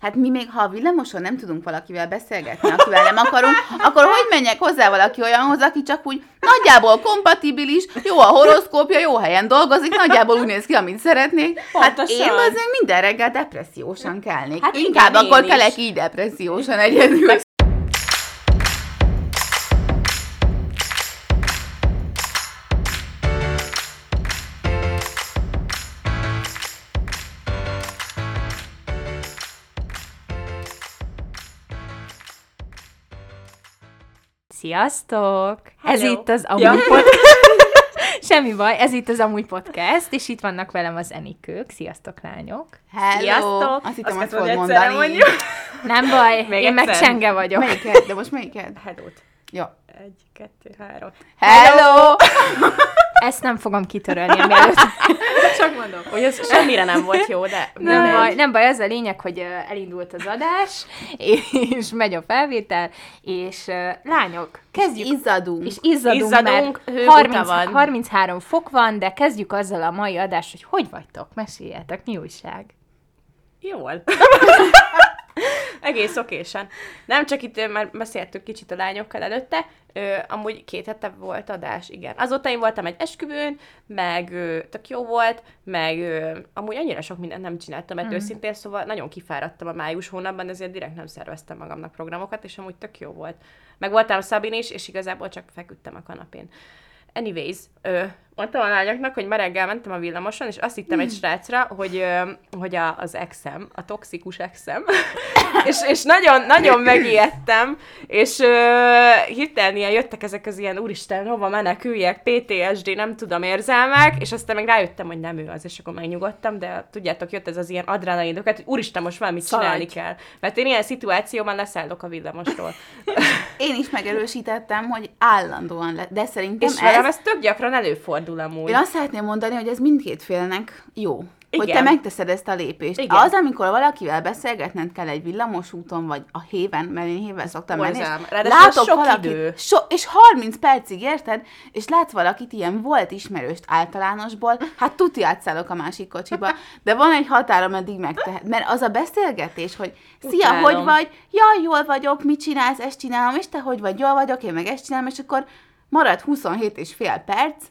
Hát mi még, ha a villamoson nem tudunk valakivel beszélgetni, akivel nem akarunk, akkor hogy menjek hozzá valaki olyanhoz, aki csak úgy nagyjából kompatibilis, jó a horoszkópja, jó helyen dolgozik, nagyjából úgy néz ki, amit szeretnék. Hát Pontosan. én azért minden reggel depressziósan kelnék. Hát Inkább igen, akkor is. kelek így depressziósan egyedül. Sziasztok! Ez Hello. itt az Amúgy Ja. Podcast. Semmi baj, ez itt az Amúgy Podcast, és itt vannak velem az Enikők. Sziasztok, lányok! Hello! Sziasztok! Azt hittem, Azt azt fogod mondani. mondjuk. Nem baj, Még én meg egyszer? csenge vagyok. Melyiket? De most melyiket? Hello-t. Jó. Egy, kettő, három. Hello! Ezt nem fogom kitörölni, mielőtt. Csak mondom. Hogy ez semmire nem volt jó, de... Nem mindegy. baj, nem baj, az a lényeg, hogy elindult az adás, és megy a felvétel, és lányok, kezdjük. Izzadunk. És izzadunk, Izzadunk, mert hőguta 30, van. 33 fok van, de kezdjük azzal a mai adást, hogy hogy vagytok, meséljetek, mi újság? Jól. Egész okésen. Nem csak itt már beszéltük kicsit a lányokkal előtte, ö, amúgy két hete volt adás, igen. Azóta én voltam egy esküvőn, meg ö, tök jó volt, meg ö, amúgy annyira sok mindent nem csináltam, mert mm. őszintén, szóval nagyon kifáradtam a május hónapban, ezért direkt nem szerveztem magamnak programokat, és amúgy tök jó volt. Meg voltam Szabin is, és igazából csak feküdtem a kanapén. Anyways, ö, mondtam a lányoknak, hogy ma reggel mentem a villamoson, és azt hittem egy srácra, hogy, hogy a, az exem, a toxikus exem, és, és nagyon, nagyon megijedtem, és ö, hirtelen jöttek ezek az ilyen, úristen, hova meneküljek, PTSD, nem tudom, érzelmek, és aztán meg rájöttem, hogy nem ő az, és akkor megnyugodtam, de tudjátok, jött ez az ilyen adrenalinokat, hogy úristen, most valamit Szaladj. csinálni kell. Mert én ilyen szituációban leszállok a villamosról. Én is megerősítettem, hogy állandóan le, de szerintem és ez... ez tök gyakran előfordul amúgy. Én azt szeretném mondani, hogy ez mindkét félnek jó. Hogy Igen. te megteszed ezt a lépést. Igen. Az, amikor valakivel beszélgetned kell egy villamos úton, vagy a héven, mert én héven szoktam menni, és az sok valakit, idő. So, és 30 percig érted, és látsz valakit ilyen volt ismerőst általánosból, hát tuti átszállok a másik kocsiba, de van egy határ, ameddig megtehet. Mert az a beszélgetés, hogy szia, Utálom. hogy vagy, jaj, jól vagyok, mit csinálsz, ezt csinálom, és te hogy vagy, jól vagyok, én meg ezt csinálom, és akkor marad 27 és fél perc,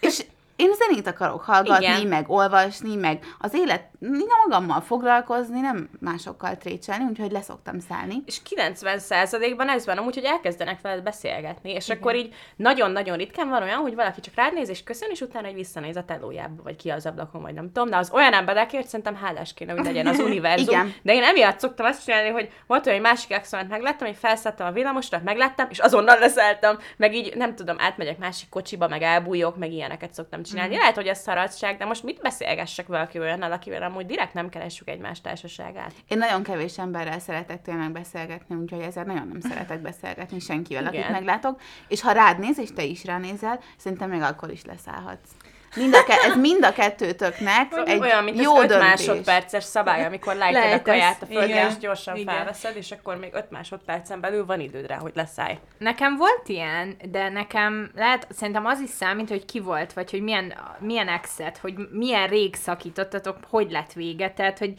és én zenét akarok hallgatni, Igen. meg olvasni, meg az élet, nem magammal foglalkozni, nem másokkal trécselni, úgyhogy leszoktam szállni. és 90%-ban ez van amúgy, hogy elkezdenek veled beszélgetni, és akkor így nagyon-nagyon ritkán van olyan, hogy valaki csak rád néz és köszön, és utána egy visszanéz a telójába, vagy ki az ablakon, vagy nem tudom, de az olyan emberekért szerintem hálás kéne, hogy legyen az univerzum. Igen. De én emiatt szoktam azt csinálni, hogy volt olyan, hogy másik exonet megláttam, hogy felszálltam a villamosra, megláttam, és azonnal leszálltam, meg így nem tudom, átmegyek másik kocsiba, meg elbújok, meg ilyeneket szoktam csinálni. Mm. Lehet, hogy ez szaradság, de most mit beszélgessek valaki olyannal, akivel amúgy direkt nem keressük egymás társaságát. Én nagyon kevés emberrel szeretek tényleg beszélgetni, úgyhogy ezért nagyon nem szeretek beszélgetni senkivel, akit Igen. meglátok. És ha rád néz, és te is ránézel, szerintem még akkor is leszállhatsz. Mind a ke- ez mind a kettőtöknek egy Olyan, mint jó az 5 döntés. másodperces szabály, amikor lejted a kaját a földre, Igen. és gyorsan Igen. felveszed, és akkor még 5 másodpercen belül van időd rá, hogy leszállj. Nekem volt ilyen, de nekem lehet, szerintem az is számít, hogy ki volt, vagy hogy milyen, milyen exet, hogy milyen rég szakítottatok, hogy lett vége, tehát, hogy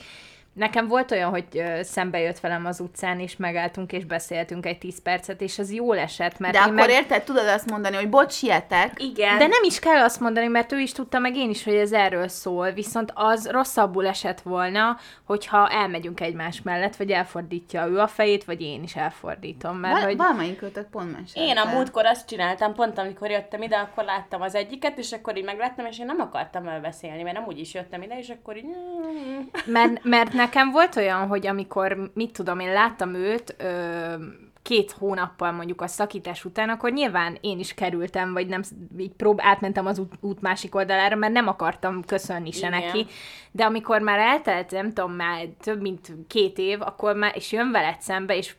Nekem volt olyan, hogy szembe jött velem az utcán, és megálltunk, és beszéltünk egy 10 percet, és az jól esett, mert De akkor meg... érted, tudod azt mondani, hogy bocs, sietek, Igen. De nem is kell azt mondani, mert ő is tudta, meg én is, hogy ez erről szól, viszont az rosszabbul esett volna, hogyha elmegyünk egymás mellett, vagy elfordítja ő a fejét, vagy én is elfordítom, mert Val- hogy... valamelyik kötök pont mesélte. Én a múltkor azt csináltam, pont amikor jöttem ide, akkor láttam az egyiket, és akkor így megláttam, és én nem akartam vele beszélni, mert nem úgy is jöttem ide, és akkor így... Mert, mert nekem volt olyan, hogy amikor, mit tudom, én láttam őt, ö, két hónappal mondjuk a szakítás után, akkor nyilván én is kerültem, vagy nem, így prób átmentem az út, út másik oldalára, mert nem akartam köszönni se Igen. neki. De amikor már eltelt, nem tudom, már több mint két év, akkor már, és jön veled szembe, és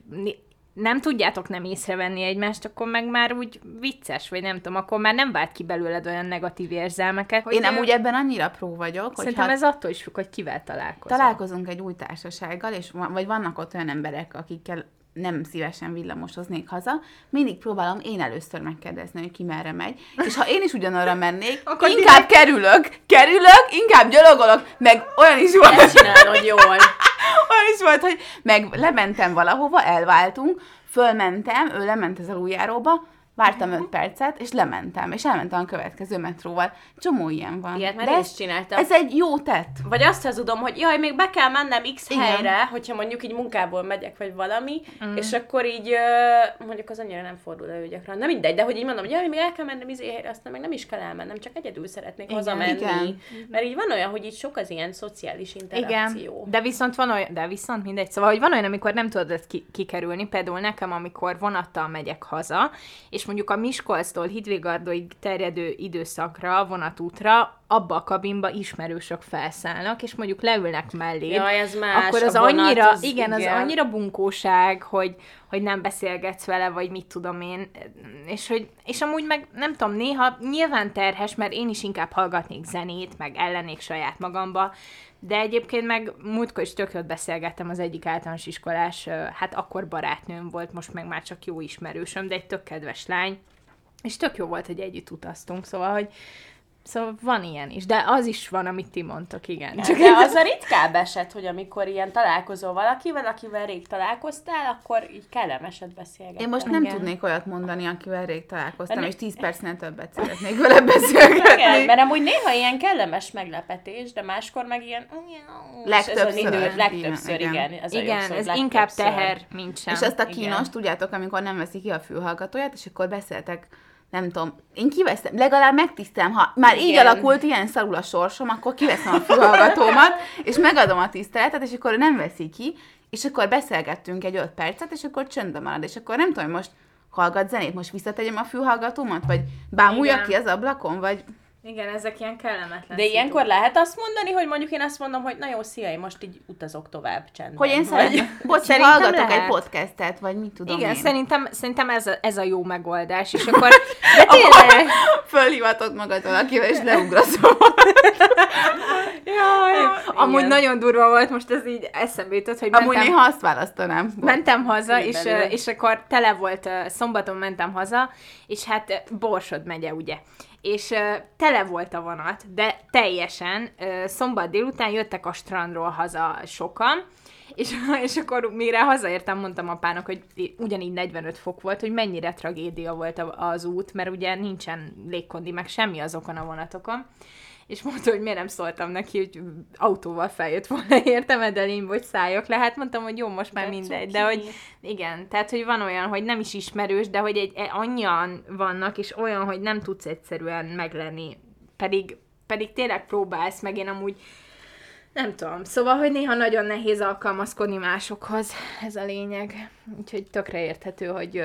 nem tudjátok nem észrevenni egymást, akkor meg már úgy vicces, vagy nem tudom, akkor már nem vált ki belőled olyan negatív érzelmeket. hogy Én ö, amúgy ebben annyira pró vagyok, Szerintem hogy ez attól is függ, hogy kivel találkozol. találkozunk egy új társasággal, és vagy vannak ott olyan emberek, akikkel nem szívesen villamosoznék haza, mindig próbálom én először megkérdezni, hogy ki merre megy, és ha én is ugyanarra mennék, Akkor inkább kerülök, kerülök, inkább gyalogolok, meg olyan is volt, Ezt csinálod jól. olyan is volt, hogy meg lementem valahova, elváltunk, fölmentem, ő lement az aluljáróba, vártam öt percet, és lementem, és elmentem a következő metróval. Csomó ilyen van. Ilyet már De én ez- is csináltam. Ez egy jó tett. Vagy azt hazudom, hogy jaj, még be kell mennem X Igen. helyre, hogyha mondjuk így munkából megyek, vagy valami, Mm. és akkor így, mondjuk az annyira nem fordul elő gyakran. Na mindegy, de hogy így mondom, hogy jaj, még el kell mennem izé helyre, aztán meg nem is kell elmennem, csak egyedül szeretnék Igen. hazamenni. Igen. Mert így van olyan, hogy így sok az ilyen szociális Igen, interakció. de viszont van olyan, de viszont mindegy, szóval, hogy van olyan, amikor nem tudod ezt ki, kikerülni, például nekem, amikor vonattal megyek haza, és mondjuk a Miskolctól Hidvégardóig terjedő időszakra, vonatútra, abba a kabinba ismerősök felszállnak, és mondjuk leülnek mellé. Jaj, ez más. akkor az vonat, annyira, az, igen, az annyira bunkóság, hogy, hogy nem beszélgetsz vele, vagy mit tudom én, és, hogy, és amúgy meg nem tudom, néha nyilván terhes, mert én is inkább hallgatnék zenét, meg ellennék saját magamba, de egyébként meg múltkor is tök beszélgettem az egyik általános iskolás, hát akkor barátnőm volt, most meg már csak jó ismerősöm, de egy tök kedves lány, és tök jó volt, hogy együtt utaztunk, szóval, hogy Szóval van ilyen is, de az is van, amit ti mondtok, igen. Csak de az a ritkább eset, hogy amikor ilyen találkozol valakivel, akivel rég találkoztál, akkor így kellemeset beszélgetni. Én most nem Igen. tudnék olyat mondani, akivel rég találkoztam, ne- és 10 percnél többet szeretnék vele beszélgetni. Igen, mert amúgy néha ilyen kellemes meglepetés, de máskor meg ilyen... Legtöbbször. Ez legtöbbször, Igen, igen. igen. Ez Igen, szó, ez inkább teher, mint sem. És azt a Igen. kínos, tudjátok, amikor nem veszi ki a fülhallgatóját, és akkor beszéltek, nem tudom, én kiveszem, legalább megtisztelem, ha már így Igen. alakult ilyen szarul a sorsom, akkor kiveszem a fülhallgatómat, és megadom a tiszteletet, és akkor nem veszi ki, és akkor beszélgettünk egy öt percet, és akkor csöndben marad, és akkor nem tudom, hogy most hallgat zenét, most visszategyem a fülhallgatómat, vagy bámuljak Igen. ki az ablakon, vagy Igen, ezek ilyen kellemetlen De ilyenkor lehet azt mondani, hogy mondjuk én azt mondom, hogy na jó, szia, én most így utazok tovább csendben. hogy én Vagy- szeretném, bocs, Szerintem hallgatok lehet. egy podcastet, vagy mit tudom Igen, én. szerintem, szerintem ez, a, ez a jó megoldás, és akkor... De tényleg... Fölhivatod magad valakivel, és leugrasz. Jaj, amúgy igen. nagyon durva volt, most ez így eszembe jutott, hogy Amúgy mentem, néha azt választanám. mentem haza, és, és akkor tele volt, szombaton mentem haza, és hát Borsod megye, ugye. És ö, tele volt a vonat, de teljesen ö, szombat délután jöttek a strandról haza sokan, és, és akkor mire hazaértem, mondtam apának, hogy ugyanígy 45 fok volt, hogy mennyire tragédia volt az út, mert ugye nincsen légkondi, meg semmi azokon a vonatokon. És mondta, hogy miért nem szóltam neki, hogy autóval feljött volna értem edelénybe, hogy szálljak le. Hát mondtam, hogy jó, most már De mindegy. cuki. De hogy igen, tehát, hogy van olyan, hogy nem is ismerős, de hogy egy, egy annyian vannak, és olyan, hogy nem tudsz egyszerűen meglenni. Pedig, pedig tényleg próbálsz, meg én amúgy nem tudom. Szóval, hogy néha nagyon nehéz alkalmazkodni másokhoz. Ez a lényeg. Úgyhogy tökre érthető, hogy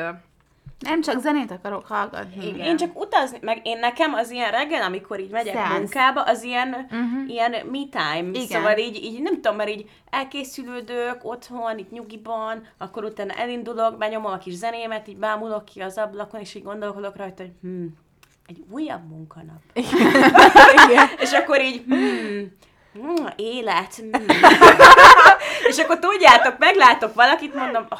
Nem csak zenét akarok hallgatni. Igen. Én csak utazni, meg én nekem az ilyen reggel, amikor így megyek Szeánsz. munkába, az ilyen, uh-huh. ilyen me time. Igen. Szóval így, így, nem tudom, mert így elkészülődök otthon, itt nyugiban, akkor utána elindulok, benyomom a kis zenémet, így bámulok ki az ablakon, és így gondolkodok rajta, hogy hm, egy újabb munkanap. Igen. És akkor így, hmm, hmm, élet, hmm. és akkor tudjátok, meglátok valakit, mondom, oh,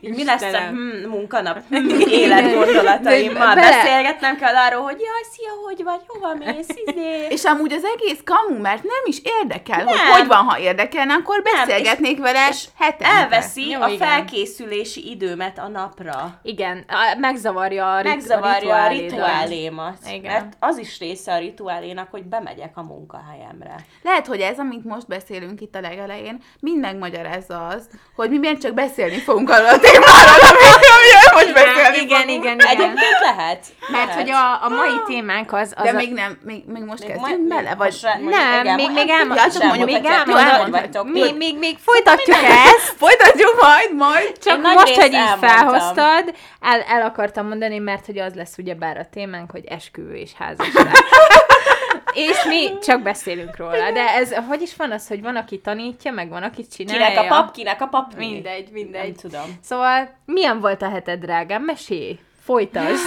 így mi lesz a hmm, munkanap, hmm, életgondolataimmal. Bele- Beszélgetnem kell arról, hogy jaj, szia, hogy vagy, hova mész, izé. És amúgy az egész kamu, mert nem is érdekel, hogy Nem. hogy van, ha érdekelne, akkor Nem, beszélgetnék vele és hetente. Elveszi Jó, a igen. felkészülési időmet a napra. Igen, a- megzavarja a, rit- Megzavarja a rituálédat. rituálémat. Igen. Mert az is része a rituálénak, hogy bemegyek a munkahelyemre. Lehet, hogy ez, amit most beszélünk itt a legelején, mind megmagyarázza azt, hogy mi miért csak beszélni fogunk arról a témáról, amiről most beszélni Igen, fogunk. igen, igen. Egyébként lehet. Mert lehet. hogy a, a mai témánk az... az De a... még nem, még, még most Még kezdjünk bele, vagy... most Nem, igen, még, még Ja, csak mondjuk, még elmondhatjátok. még, még, még folytatjuk ezt, Folytatjuk majd, majd. csak most, hogy így felhoztad, el, el akartam mondani, mert hogy az lesz ugyebár a témánk, hogy esküvő és házasság. és mi csak beszélünk róla, de ez, hogy is van az, hogy van, aki tanítja, meg van, aki csinálja? Kinek a pap, kinek a pap. Mindegy, mindegy. Nem tudom. Szóval, milyen volt a heted, drágám? Mesélj, folytasd.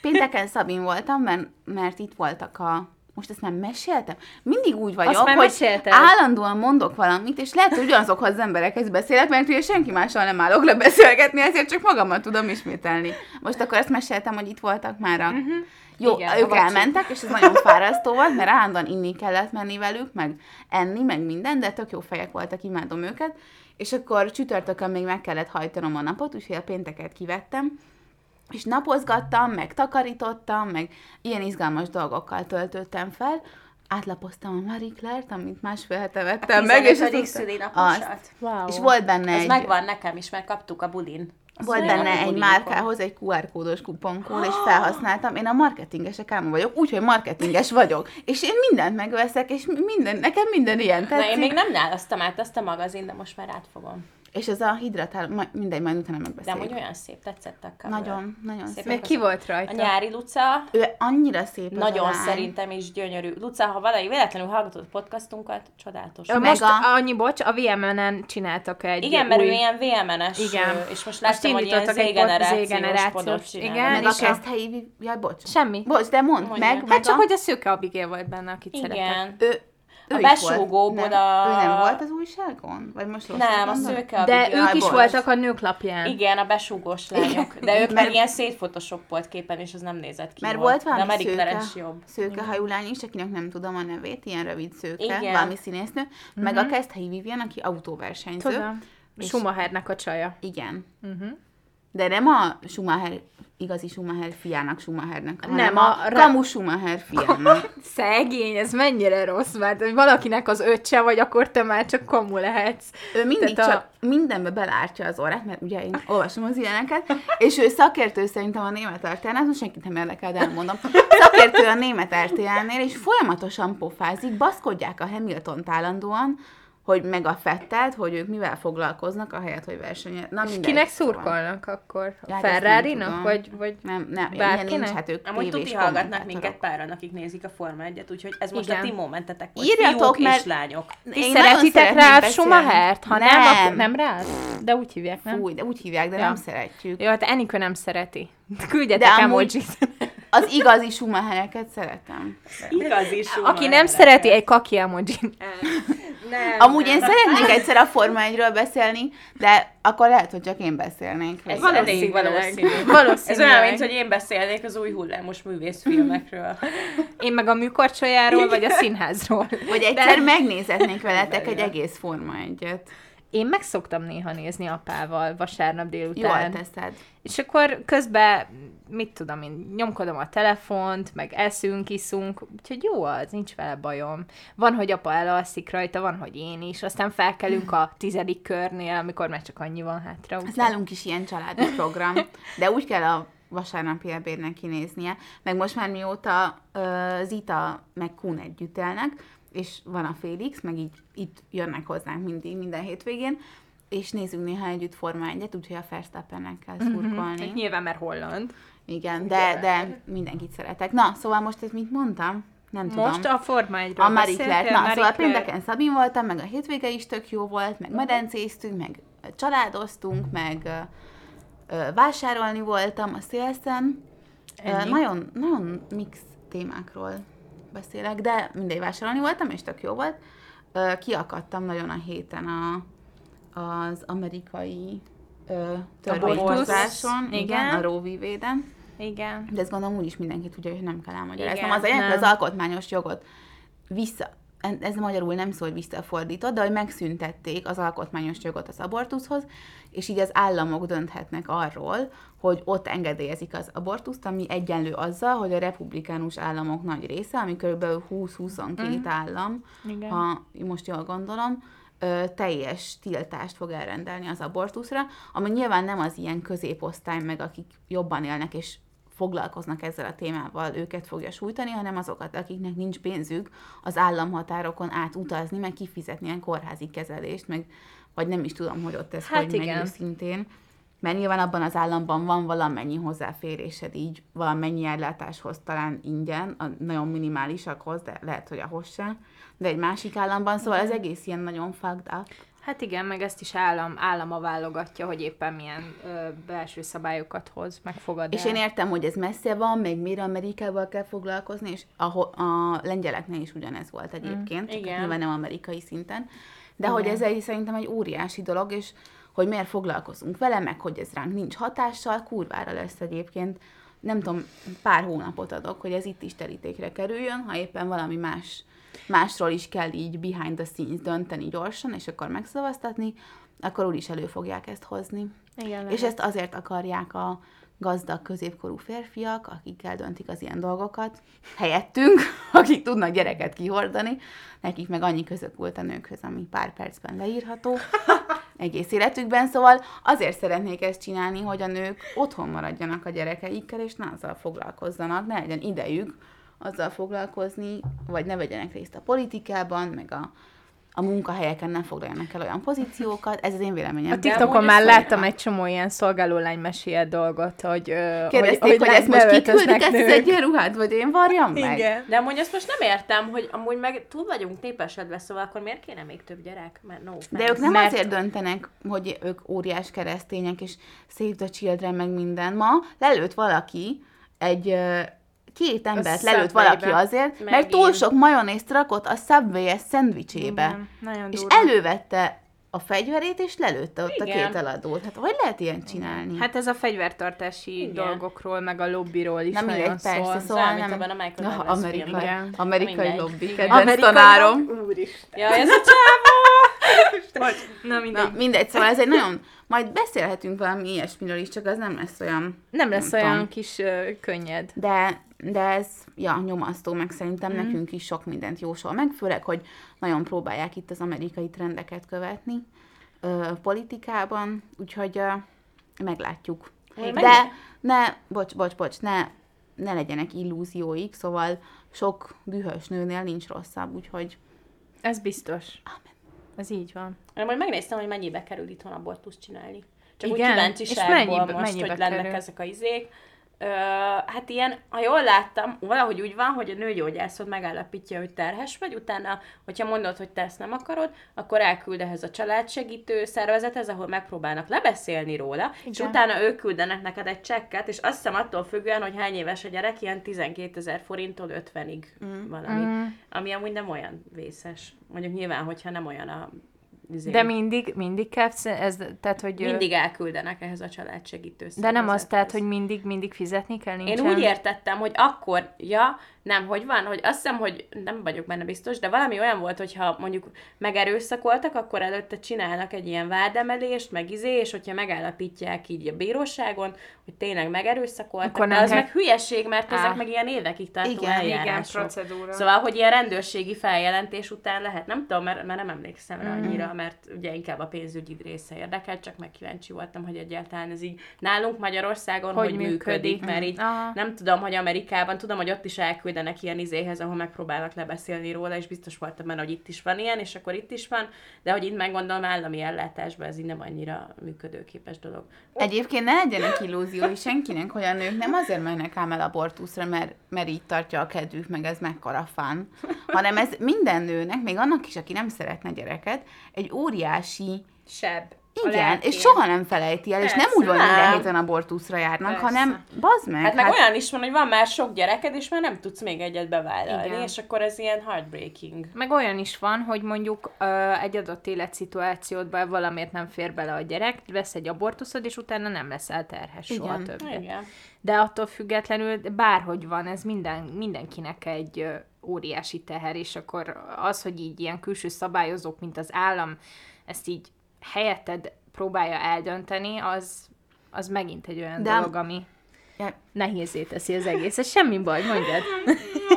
Pénteken Szabin voltam, mert, mert itt voltak a most ezt már meséltem? Mindig úgy vagyok, Azt már hogy mesélted. állandóan mondok valamit, és lehet, hogy ugyanazokhoz az emberekhez beszélek, mert ugye senki mással nem állok le beszélgetni, ezért csak magammal tudom ismételni. Most akkor ezt meséltem, hogy itt voltak már a... Uh-huh. Jó, Igen, ők a elmentek, és ez nagyon fárasztó volt, mert állandóan inni kellett menni velük, meg enni, meg minden, de tök jó fejek voltak, imádom őket. És akkor csütörtökön még meg kellett hajtanom a napot, úgyhogy a pénteket kivettem, és napozgattam, meg takarítottam, meg ilyen izgalmas dolgokkal töltöttem fel. Átlapoztam a Marie Claire-t, amit másfél hete vettem meg, és azóta- szülinaposat. Wow. és volt benne Ez egy, megvan nekem is, mert kaptuk a bulin. Volt benne egy márkához egy QR kódos kuponkód, és felhasználtam. Én a marketingesek álma vagyok, úgyhogy marketinges vagyok. És én mindent megveszek, és minden, nekem minden ilyen Na, tetszik. én még nem nálaztam át azt a magazin, de most már átfogom. És ez a hidratál, majd, mindegy, majd utána De megbeszéljük. amúgy olyan szép, tetszett a cover. Nagyon, nagyon Szép. szép. Még ki volt A rajta? nyári Luca, Ő annyira szép az a nagyon lány. szerintem is gyönyörű. Luca, ha valaki véletlenül hallgatod a podcastunkat, csodálatos. Ö, Most a- annyi, bocs, a VMN-en csináltak egy Igen, mert új... ő ilyen VMN-es, Igen. és most Most láttam, hogy ilyen Z-generációs igen. Meg a és a- kezdhelyi, vi- jaj, bocs. Semmi. Bocs, de mondd, meg, Hát csak, a... hogy a szőke Abigail volt benne, akit. Igen. Ő, ő A besúgóból a- Ő nem volt az újságon? Vagy most Nem, a szőke De Abigail. ők is voltak a nők lapján. Igen, a besúgós lányok. De ők meg ilyen szétphotoshopolt képen, és az nem nézett ki Mert volt De valami a szőke, jobb. szőke hajú lány is, akinek nem tudom a nevét, ilyen rövid szőke, Igen. valami színésznő, meg a kezdhelyi Vivian, aki autóversenyző. Tudom. És- Schumachernek a csaja. Igen. Uh-huh. De nem a Schumacher, igazi Schumacher fiának Schumachernek, hanem Nem, a, a re- kamu Schumacher fiának. Szegény, ez mennyire rossz, mert hogy valakinek az öccse vagy, akkor te már csak kamu lehetsz. Ő mindig Tehát a- csak mindenbe belártja az orrát, mert ugye én olvasom az ilyeneket, és ő szakértő szerintem a német RTL-nál, most senkit nem érdekel, de elmondom. Szakértő a német RTL-nél, és folyamatosan pofázik, baszkodják a Hamilton állandóan, hogy meg a Fettelt, hogy ők mivel foglalkoznak, ahelyett, hogy versenyet. Na, mindegy, Kinek szóval. szurkolnak akkor? Ja, hát tudom. Vagy, vagy Nem, nem, Bárkinek? nincs, hát ők Amúgy tévés tuti hallgatnak minket páran, akik nézik a Forma 1-et, úgyhogy ez most Igen. a ti momentetek volt. Írjatok, Fiúk mert- és lányok. Ti szeretitek beszélni. Schumachert? Ha nem, Nem. akkor nem rá? De úgy hívják, nem? Fúj, de úgy hívják, de Ja. nem szeretjük. Jó, hát Enikő nem szereti. Küldjetek De amúgy- emojit. Az igazi Schumachereket szeretem. Igazi Aki nem szereti, egy kaki emoji. Nem. Amúgy én szeretnék egyszer a Forma 1-ről beszélni, de akkor lehet, hogy csak én beszélnék. Ez Valószínűleg. elég valószínű. Ez olyan, mint hogy én beszélnék az új hullámos művészfilmekről. Én meg a műkorcsolyáról, vagy a színházról. Vagy egyszer megnézetnék veletek egy egész Forma 1-et. Én meg szoktam néha nézni apával vasárnap Jól délután. teszed. És akkor közben, mit tudom én, nyomkodom a telefont, meg eszünk, iszunk, úgyhogy jó az, nincs vele bajom. Van, hogy apa elalszik rajta, van, hogy én is, aztán felkelünk a tizedik körnél, amikor már csak annyi van hátra. Ez nálunk is ilyen családi program, de úgy kell a vasárnapi ebédnek kinéznie, meg most már mióta uh, Zita meg Kun együtt élnek, és van a Félix, meg így itt jönnek hozzánk mindig, minden hétvégén, és nézzünk néha együtt Forma 1-et, úgyhogy a Verstappennek kell szurkolni. Hát Nyilván, mert holland. Igen, de, de mindenkit szeretek. Na, szóval most ezt mit mondtam? Nem tudom. Most a Forma 1-ről A Claire. Na, Marie szóval pénteken Szabin voltam, meg a hétvége is tök jó volt, meg medencéztünk, meg családoztunk, meg ö, vásárolni voltam a szélszen. Nagyon, nagyon mix témákról beszélek, de mindegy vásárolni voltam, és tök jó volt. Ö, Kiakadtam nagyon a héten a, az amerikai ö, törvényhozáson, igen, igen. a. Wade-en. Igen. De ezt gondolom úgyis mindenki tudja, hogy nem kell elmagyaráznom. Igen, az a az alkotmányos jogot vissza, ez magyarul nem szól, hogy visszafordított, de hogy megszüntették az alkotmányos jogot az abortuszhoz, és így az államok dönthetnek arról, hogy ott engedélyezik az abortuszt, ami egyenlő azzal, hogy a republikánus államok nagy része, ami kb. 20-22 állam, Igen. ha most jól gondolom, ö, teljes tiltást fog elrendelni az abortuszra, ami nyilván nem az ilyen középosztály meg, akik jobban élnek és foglalkoznak ezzel a témával, őket fogja sújtani, hanem azokat, akiknek nincs pénzük az államhatárokon átutazni, meg kifizetni ilyen kórházi kezelést, meg vagy nem is tudom, hogy ott ez Hát hogy igen. őszintén. Mert nyilván abban az államban van valamennyi hozzáférésed így, valamennyi ellátáshoz talán ingyen, a nagyon minimálisakhoz, de lehet, hogy ahhoz sem. De egy másik államban, szóval az egész ilyen nagyon fucked up. Hát igen, meg ezt is állam, állama válogatja, hogy éppen milyen ö, belső szabályokat hoz, megfogad És én értem, hogy ez messze van, meg miért Amerikával kell foglalkozni, és a, a lengyeleknél is ugyanez volt egyébként, csak igen. nyilván nem amerikai szinten. De hogy ez egy, szerintem egy óriási dolog, és hogy miért foglalkozunk vele, meg hogy ez ránk nincs hatással, kurvára lesz egyébként. Nem tudom, pár hónapot adok, hogy ez itt is terítékre kerüljön, ha éppen valami más, másról is kell így behind the scenes dönteni gyorsan, és akkor megszavaztatni, akkor úgyis elő fogják ezt hozni. Igen, És ezt azért akarják a gazdag középkorú férfiak, akik eldöntik az ilyen dolgokat, helyettünk, akik tudnak gyereket kihordani, nekik meg annyi között volt a nőkhöz, ami pár percben leírható egész életükben, szóval azért szeretnék ezt csinálni, hogy a nők otthon maradjanak a gyerekeikkel, és ne azzal foglalkozzanak, ne legyen idejük azzal foglalkozni, vagy ne vegyenek részt a politikában, meg a, a munkahelyeken ne foglaljanak el olyan pozíciókat, ez az én véleményem. A TikTokon már ezt láttam egy csomó ilyen szolgálólány mesél dolgot, hogy, Kérdezték, hogy, hogy, ne- ezt most kiküldik ezt az egyenruhát, vagy én varjam meg? Igen. De amúgy azt most nem értem, hogy amúgy meg túl vagyunk népesedve, szóval akkor miért kéne még több gyerek? Mert no De ők nem Mert- azért döntenek, hogy ők óriás keresztények, és Save the Children, meg minden. Ma lelőtt valaki egy két embert lelőtt Subway-be. valaki azért, mert Megint. túl sok majonészt rakott a Subway-es szendvicsébe. Igen, És durva. elővette a fegyverét, és lelőtte ott a Igen. két eladót. Hát hogy lehet ilyen csinálni? Hát ez a fegyvertartási Igen. dolgokról, meg a lobbiról is nem nagyon persze, szól. szóval Szóval, nem... abban a Michael Douglas amerikai, amerikai lobby, kedvenc tanárom. Úristen. Ja, ez a csávó! Na mindegy. Na, mindegy, szóval ez egy nagyon... Majd beszélhetünk valami ilyesmiről is, csak az nem lesz olyan... Nem lesz nem olyan tudom. kis ö, könnyed. De, de ez, ja, nyomasztó, meg szerintem mm. nekünk is sok mindent jósol meg, főleg, hogy nagyon próbálják itt az amerikai trendeket követni ö, politikában, úgyhogy ö, meglátjuk. Én De meg- ne, bocs, bocs, bocs, ne, ne legyenek illúzióik, szóval sok dühös nőnél nincs rosszabb, úgyhogy Ez biztos. Ez így van. Én majd megnéztem, hogy mennyibe kerül itthon abortuszt csinálni. Csak Igen? úgy kíváncsiságból És mennyibe- most, mennyibe hogy lennek kerül? ezek a izék. Ö, hát ilyen, ha jól láttam, valahogy úgy van, hogy a nőgyógyászod megállapítja, hogy terhes vagy, utána, hogyha mondod, hogy te ezt nem akarod, akkor elküld ehhez a családsegítő szervezethez, ahol megpróbálnak lebeszélni róla, Igen. és utána ők küldenek neked egy csekket, és azt hiszem attól függően, hogy hány éves a gyerek, ilyen 12 ezer forinttól 50-ig mm. valami, mm. ami amúgy nem olyan vészes. Mondjuk nyilván, hogyha nem olyan a izé, De mindig, mindig kell, ez, tehát, hogy... mindig elküldenek ehhez a családsegítő De nem az, tehát, hogy mindig, mindig fizetni kell, Én nincsen... úgy értettem, hogy akkor, ja, nem, hogy van, hogy azt hiszem, hogy nem vagyok benne biztos, de valami olyan volt, hogyha mondjuk megerőszakoltak, akkor előtte csinálnak egy ilyen vádemelést, meg izé, és hogyha megállapítják így a bíróságon, hogy tényleg megerőszakoltak, Akkor de az meg hülyeség, mert ezek Á. meg ilyen évekig tartó Igen, igen, procedúra. Szóval, hogy ilyen rendőrségi feljelentés után lehet, nem tudom, mert, mert nem emlékszem rá Mm. annyira, mert ugye inkább a pénzügyi része érdekelt, csak meg kíváncsi voltam, hogy egyáltalán ez így nálunk Magyarországon hogy, Hogy működik, működik. mert így Aha. nem tudom, hogy Amerikában, tudom, hogy ott is elküldenek ilyen izéhez, ahol megpróbálnak lebeszélni róla, és biztos voltam benne, hogy itt is van ilyen, és akkor itt is van, de hogy itt meggondolom állami ellátásban, ez így nem annyira működőképes dolog. Egyébként ne legyenek illúziói senkinek, hogy a nők nem azért mennek ám el abortuszra, mert, mert így tartja a kedvük, meg ez mekkora fán, hanem ez minden nőnek, még annak is, aki nem szeretne gyereket, egy óriási Seb. Igen, és soha nem felejti el, és nem Persze, úgy van, minden héten abortuszra járnak, Persze. hanem bazd meg. Hát meg olyan is van, hogy van már sok gyereked, és már nem tudsz még egyet bevállalni, Igen. és akkor ez ilyen heartbreaking. Meg olyan is van, hogy mondjuk ö, egy adott életszituációdban valamiért nem fér bele a gyerek, vesz egy abortuszod, és utána nem leszel terhes soha Igen. többet. Igen. De attól függetlenül bárhogy van, ez minden, mindenkinek egy ö, óriási teher, és akkor az, hogy így ilyen külső szabályozók, mint az állam, ezt így helyetted próbálja eldönteni, az, az megint egy olyan De- dolog, ami Ja. nehézé teszi az egész. Ez semmi baj, mondjad.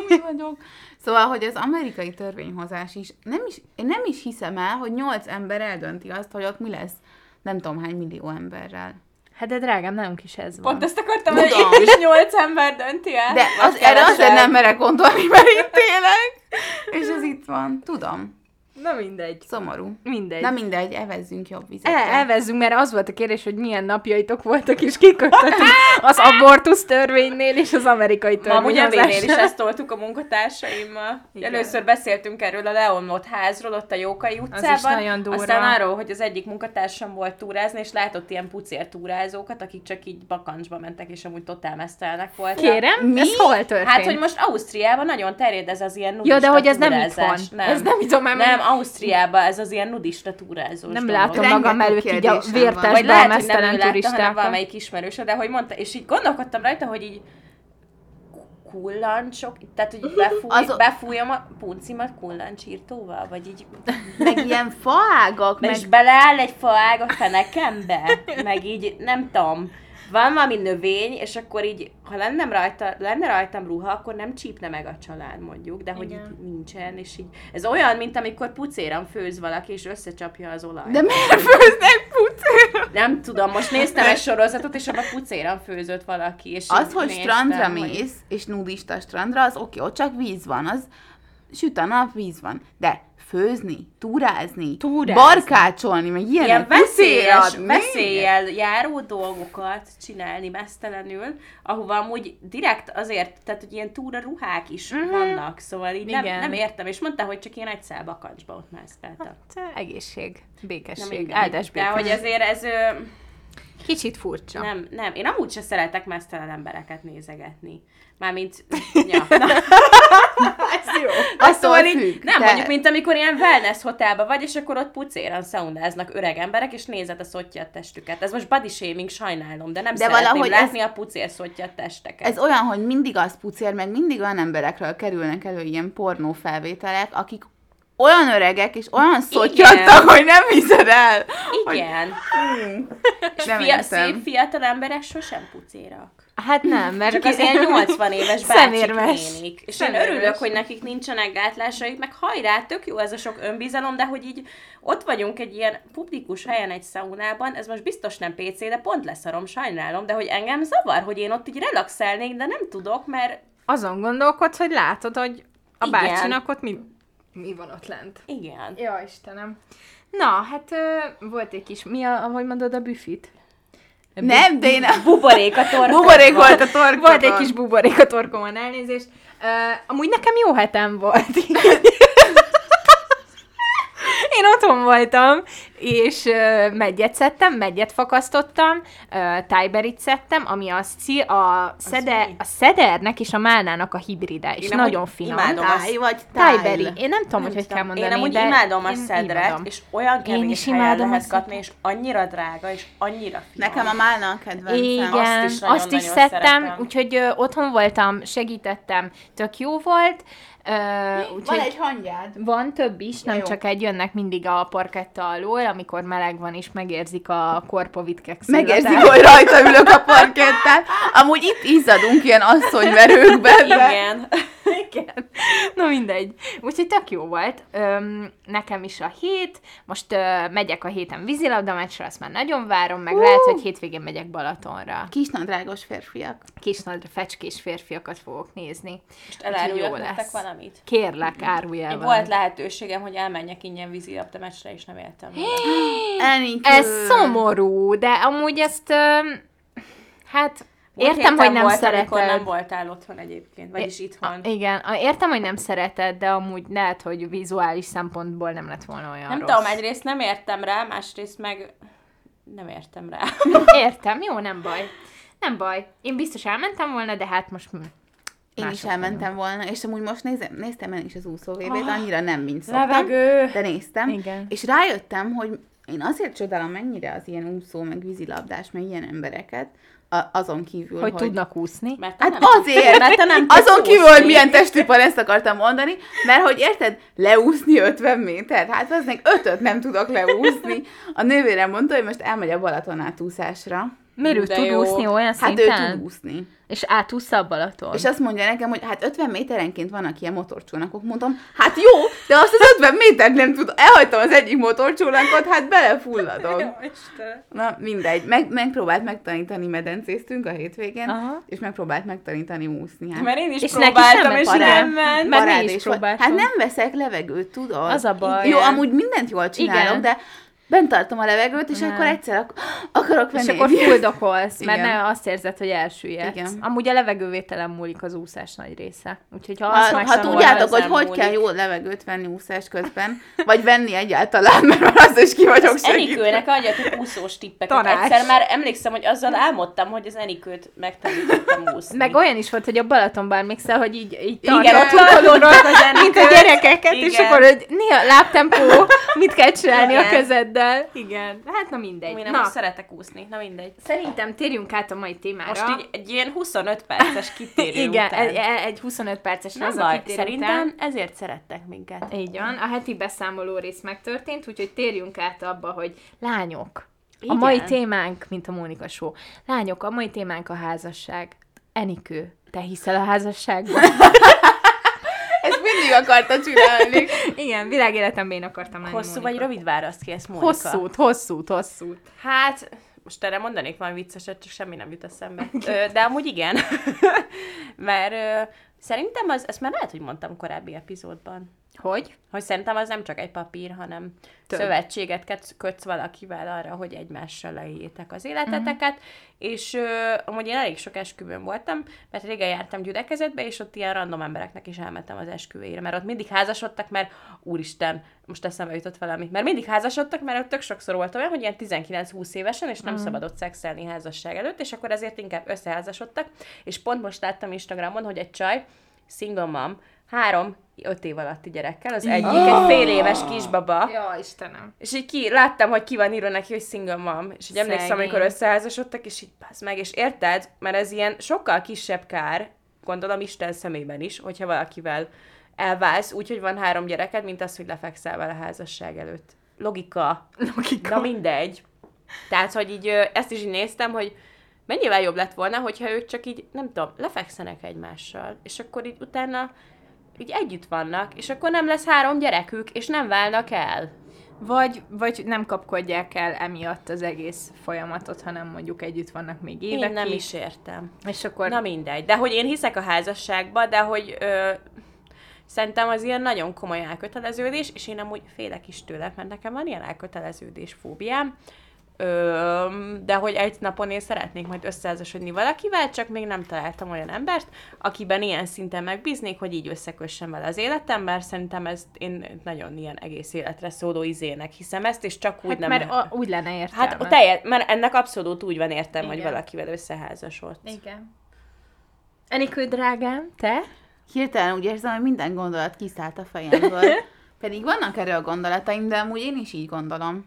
Mi vagyok. Szóval, hogy az amerikai törvényhozás is, nem is, én nem is hiszem el, hogy nyolc ember eldönti azt, hogy ott mi lesz nem tudom hány millió emberrel. Hát de drágám, nálunk is ez van. Pont ezt akartam, hogy itt is nyolc ember dönti el. De az, erre azért nem merek gondolni, mert itt élek, és ez itt van. Tudom. Na mindegy. Szomorú. Mindegy. Na mindegy, evezzünk jobb vizet. El, elvezzünk, mert az volt a kérdés, hogy milyen napjaitok voltak, és kikötöttünk az abortusz törvénynél és az amerikai Ma amúgy törvénynél. Evénél is ezt toltuk a munkatársaimmal. Igen. Először beszéltünk erről a leomlott házról, ott a Jókai utcában. is nagyon durva. Aztán arról, hogy az egyik munkatársam volt túrázni, és látott ilyen pucér túrázókat, akik csak így bakancsba mentek, és amúgy totál mesztelnek voltak. Kérem, Mi? ez hol történt? Hát, hogy most Ausztriában nagyon terjed ez az ilyen Ja, de hogy ez nem túrázás. itthon. Ez nem itthon, mert Nem, Ausztriában ez az ilyen nudista túrázós nem dolog. látom Rengeteg magam előtt így a kérdésem van. vértesbe Vagy a lehet, hogy nem ő mesztelen látta, hanem turistákat. valamelyik ismerőse, de hogy mondta, és így gondolkodtam rajta, hogy így kullancsok, tehát hogy befúj, Az- befújom a puncimat kullancsírtóval, vagy így, Meg ilyen faágak, meg és beleáll egy faág a fenekembe, meg így, nem tudom, van valami növény, és akkor így, ha lenne rajta, lenne rajtam ruha, akkor nem csípne meg a család mondjuk, de hogy Igen. így nincsen, és így, ez olyan, mint amikor pucéran főz valaki, és összecsapja az olajt. De miért főznek pucér? Nem tudom, most néztem egy sorozatot, és abban pucéran főzött valaki. És Az, hogy néztem, strandra hogy- mész, és nudista strandra, az oké, ott csak víz van, az süt a nap, víz van. De főzni, túrázni, Túrázni. barkácsolni, meg ilyenek, Ilyen veszélyes, veszéllyel járó dolgokat csinálni mesztelenül, ahova amúgy direkt azért, tehát hogy ilyen túra ruhák is Mhm. vannak, szóval így nem, Igen. nem értem, és mondta, hogy csak én egy szál bakancsba ott mászkáltam. Hát, Egészség, Na békesség, áldás De hogy békesség. azért ez, Kicsit furcsa. nem, nem, én amúgy se szeretek mesztelen embereket nézegetni. Mármint, ja, jó. Attól Szóval így, függ, nem, de- mondjuk, mint amikor ilyen wellness hotelba vagy, és akkor ott pucéran szaunáznak öreg emberek, és nézed a szottyat testüket. Ez most body shaming, sajnálom, de nem De szeretném valahogy ez- látni a pucér szottyat testeket. Ez olyan, hogy mindig az pucér, meg mindig olyan emberekről kerülnek elő ilyen pornó felvételek, akik olyan öregek és olyan szottyadtak, hogy nem hiszed el. Igen. És Nem fia, szép fiatal emberek sosem pucérak. Hát nem, mert Csak az ilyen 80 éves bácsik nénik. És én Szemérmes. örülök, hogy nekik nincsenek gátlásaik, meg hajrá, tök jó ez a sok önbizalom, de hogy így ott vagyunk egy ilyen publikus helyen egy szaunában, ez most biztos nem PC, de pont leszarom, sajnálom, de hogy engem zavar, hogy én ott így relaxelnék, de nem tudok, mert azon gondolkodsz, hogy látod, hogy a Igen. bácsinak ott mi, mi van ott lent. igen. Ja, Istenem. Na, hát ö, volt egy kis, mi a, ahogy mondod, a büfit? Nem, de én Buborék a torka. buborék volt a torkon. Volt egy kis buborék a torkomon, elnézést. Uh, amúgy nekem jó hetem volt. Én otthon voltam, és uh, megyet szedtem, megyet fakasztottam, uh, tájberit szedtem, ami a, szi- a, szede, mi? a szedernek és a málnának a hibride, és Én nagyon finom. imádom. Táj vagy táj. Tájberi. Én nem tudom, hogy hogy kell mondani, Én amúgy de imádom a én szedret, imádom. és olyan kevés is helyen imádom lehet kapni, és annyira drága, és annyira finom. Nekem a málna a kedvencem. Igen, Azt is is, nagyon- azt is szedtem, szeretem. úgyhogy ö, otthon voltam, segítettem, tök jó volt. Ö, Van egy hangyád. van több is, nem jó. csak egy, jönnek mindig a parketta alól, amikor meleg van, és megérzik a korpovitkek Megérzik, hogy rajta ülök a parkettán. Amúgy itt izzadunk ilyen asszonyverőkben. De... Igen. Igen. Na mindegy. Úgyhogy tök jó volt. Öm, nekem is a hét. Most ö, megyek a héten vízilabda meccsre, azt már nagyon várom, meg lehet, hogy hétvégén megyek Balatonra. Kisnadrágos férfiak. Kisnadra fecskés férfiakat fogok nézni. Most elárulok jó nektek lesz. valamit. Kérlek, árulj el volt lehetőségem, hogy elmenjek ingyen vízilabda meccsre, és nem éltem. Ez szomorú, de amúgy ezt, öm, hát Értem, hogy nem volt, szereted. nem voltál otthon egyébként, vagyis itthon. A, igen, a, értem, hogy nem szereted, de amúgy lehet, hogy vizuális szempontból nem lett volna olyan Nem rossz. tudom, egyrészt nem értem rá, másrészt meg nem értem rá. Értem, jó, nem baj. Nem baj. Én biztos elmentem volna, de hát most... Én is elmentem volna, és amúgy most nézem, néztem én is az úszóvédét, annyira nem, mint szoktam. Levegő. De néztem, Igen. és rájöttem, hogy én azért csodálom mennyire az ilyen úszó, meg vízilabdás, meg ilyen embereket, a, azon kívül, Hogy, hogy, tudnak úszni. Mert Hát nem azért, mert te nem azon kívül, úszni. hogy milyen testűpar, ezt akartam mondani, mert hogy érted, leúszni 50 métert, hát az meg ötöt nem tudok leúszni. A nővérem mondta, hogy most elmegy a Balaton átúszásra, Miért ő tud jó. úszni olyan Hát ő szinten? tud úszni. És átúszza a Balaton? És azt mondja nekem, hogy hát 50 méterenként vannak ilyen motorcsónakok. Mondom, hát jó, de azt az 50 métert nem tud. Elhagytam az egyik motorcsónakot, hát belefulladok. Na, mindegy. Meg, megpróbált megtanítani, medencéztünk a hétvégén, Aha. és megpróbált megtanítani úszni. Hát. Mert én is És neki próbáltam, sem és nem ment. Mert Parád is próbáltunk. Hát nem veszek levegőt, tudod? Az a baj. Jó, amúgy mindent jól csinálok, Igen. de bent tartom a levegőt, és Nem. akkor egyszer ak- akarok venni És akkor fuldokolsz, mert Igen. ne azt érzed, hogy elsüllyedsz. Igen. Amúgy a levegővételen múlik az úszás nagy része. Úgyhogy ha Ha, azt ha megtanulod, tudjátok, hogy hogy múlik. kell jó levegőt venni úszás közben, vagy venni egyáltalán, mert az is ki vagyok Az segítve. Enikőnek adjatok úszós tippeket. Tanács. Egyszer már emlékszem, hogy azzal álmodtam, hogy az Enikőt megtanítottam úszni. Meg olyan is volt, hogy a Balatonban emlékszel, hogy így, így Igen, mint a gyerekeket, és Igen. akkor, hogy néha lábtempó, mit kell csinálni a Igen. Kezeddel. Igen. Hát na mindegy. Én Na, szeretek úszni, na mindegy. szerintem térjünk át a mai témára. Most így egy ilyen 25 perces kitérő Igen, után. egy, egy 25 perces nem az a baj, kitérő szerintem után. ezért szerettek minket. Így van, a heti beszámoló rész megtörtént, úgyhogy térjünk át abba, hogy lányok. A Igen. mai témánk, mint a Mónika Show. Lányok, a mai témánk a házasság. Enikő, te hiszel a házasságban? Ezt mindig akarta csinálni. Igen, világéletemben én akartam lenni Hosszú Mónika. vagy rövid választ kérsz, Mónika? Hosszút, hosszút, hosszút. Hát, most erre mondanék valami vicceset, csak semmi nem jut eszembe. Ö, de amúgy igen. Mert ö, szerintem az, ezt már lehet, hogy mondtam korábbi epizódban. Hogy? Hogy szerintem az nem csak egy papír, hanem Több. Szövetséget kötsz, valakivel arra, hogy egymással leéljétek az életeteket, uh-huh. és ö, amúgy én elég sok esküvőn voltam, mert régen jártam gyülekezetbe, és ott ilyen random embereknek is elmentem az esküvőjére, mert ott mindig házasodtak, mert úristen, most eszembe jutott valami, mert mindig házasodtak, mert ott tök sokszor volt olyan, hogy ilyen 19-20 évesen, és nem uh-huh. szabadott szexelni házasság előtt, és akkor ezért inkább összeházasodtak, és pont most láttam Instagramon, hogy egy csaj, single mom, három öt év alatti gyerekkel, az egyik egy fél éves kisbaba, Ja, Istenem. és így ki, láttam, hogy ki van írva neki, hogy single mom, és így emlékszem, Szegény. amikor összeházasodtak, és így passz meg, és érted, mert ez ilyen sokkal kisebb kár, gondolom Isten szemében is, hogyha valakivel elválsz, úgyhogy van három gyereked, mint az, hogy lefekszel vele házasság előtt. Logika. Logika. Na mindegy. Tehát, hogy így ezt is így néztem, hogy mennyivel jobb lett volna, hogyha ők csak így, nem tudom, lefekszenek egymással, és akkor így utána így együtt vannak, és akkor nem lesz három gyerekük, és nem válnak el. Vagy, vagy nem kapkodják el emiatt az egész folyamatot, hanem mondjuk együtt vannak még évekig. Én nem is értem. És akkor... Na mindegy. De hogy én hiszek a házasságba, de hogy ö, szerintem az ilyen nagyon komoly elköteleződés, és én amúgy félek is tőle, mert nekem van ilyen elköteleződés fóbiám, Ö, de hogy egy napon én szeretnék majd összeházasodni valakivel, csak még nem találtam olyan embert, akiben ilyen szinten megbíznék, hogy így összekössem vele az életem, mert szerintem ezt én nagyon ilyen egész életre szóló izének hiszem ezt, és csak úgy Hát nem... mert a, úgy lenne értelme. Hát teljes, mert ennek abszolút úgy van értelme, hogy Igen. valakivel összeházasodsz. Igen. Enikő, drágám, te? Hirtelen úgy érzem, hogy minden gondolat kiszállt a fejemből. Pedig vannak erről a gondolataim, de amúgy én is így gondolom.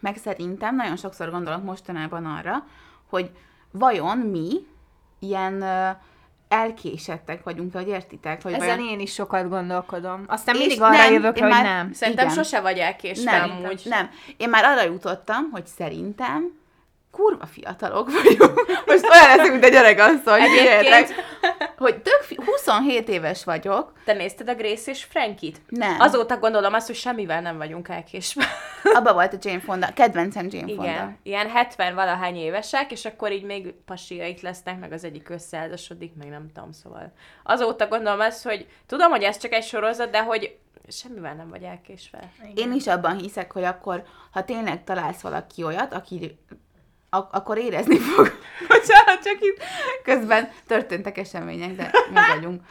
Meg szerintem nagyon sokszor gondolok mostanában arra, hogy vajon mi ilyen elkésettek vagyunk, hogy értitek? Hogy Ezen vajon... én is sokat gondolkodom. Aztán És mindig arra nem, jövök, hogy már- nem. Szerintem Igen. sose vagy elkésve Nem, amúgy. nem. Én már arra jutottam, hogy szerintem kurva fiatalok vagyunk. Most olyan leszünk, mint a gyerekasszony. Egyébként- figyeljetek, Hogy tök fi- 27 éves vagyok. Te nézted a Grace és Frankit? Nem. Azóta gondolom azt, hogy semmivel nem vagyunk elkésve. Abba volt a Jane Fonda. Kedvencem Jane Fonda. Igen, ilyen 70 valahány évesek, és akkor így még pasiaik lesznek, meg az egyik összeházasodik, meg nem tudom, szóval. Azóta gondolom azt, hogy tudom, hogy ez csak egy sorozat, de hogy semmivel nem vagy elkésve. Én is abban hiszek, hogy akkor, ha tényleg találsz valaki olyat, aki ak- akkor érezni fog. Bocsánat, csak itt közben történtek események, de mi vagyunk.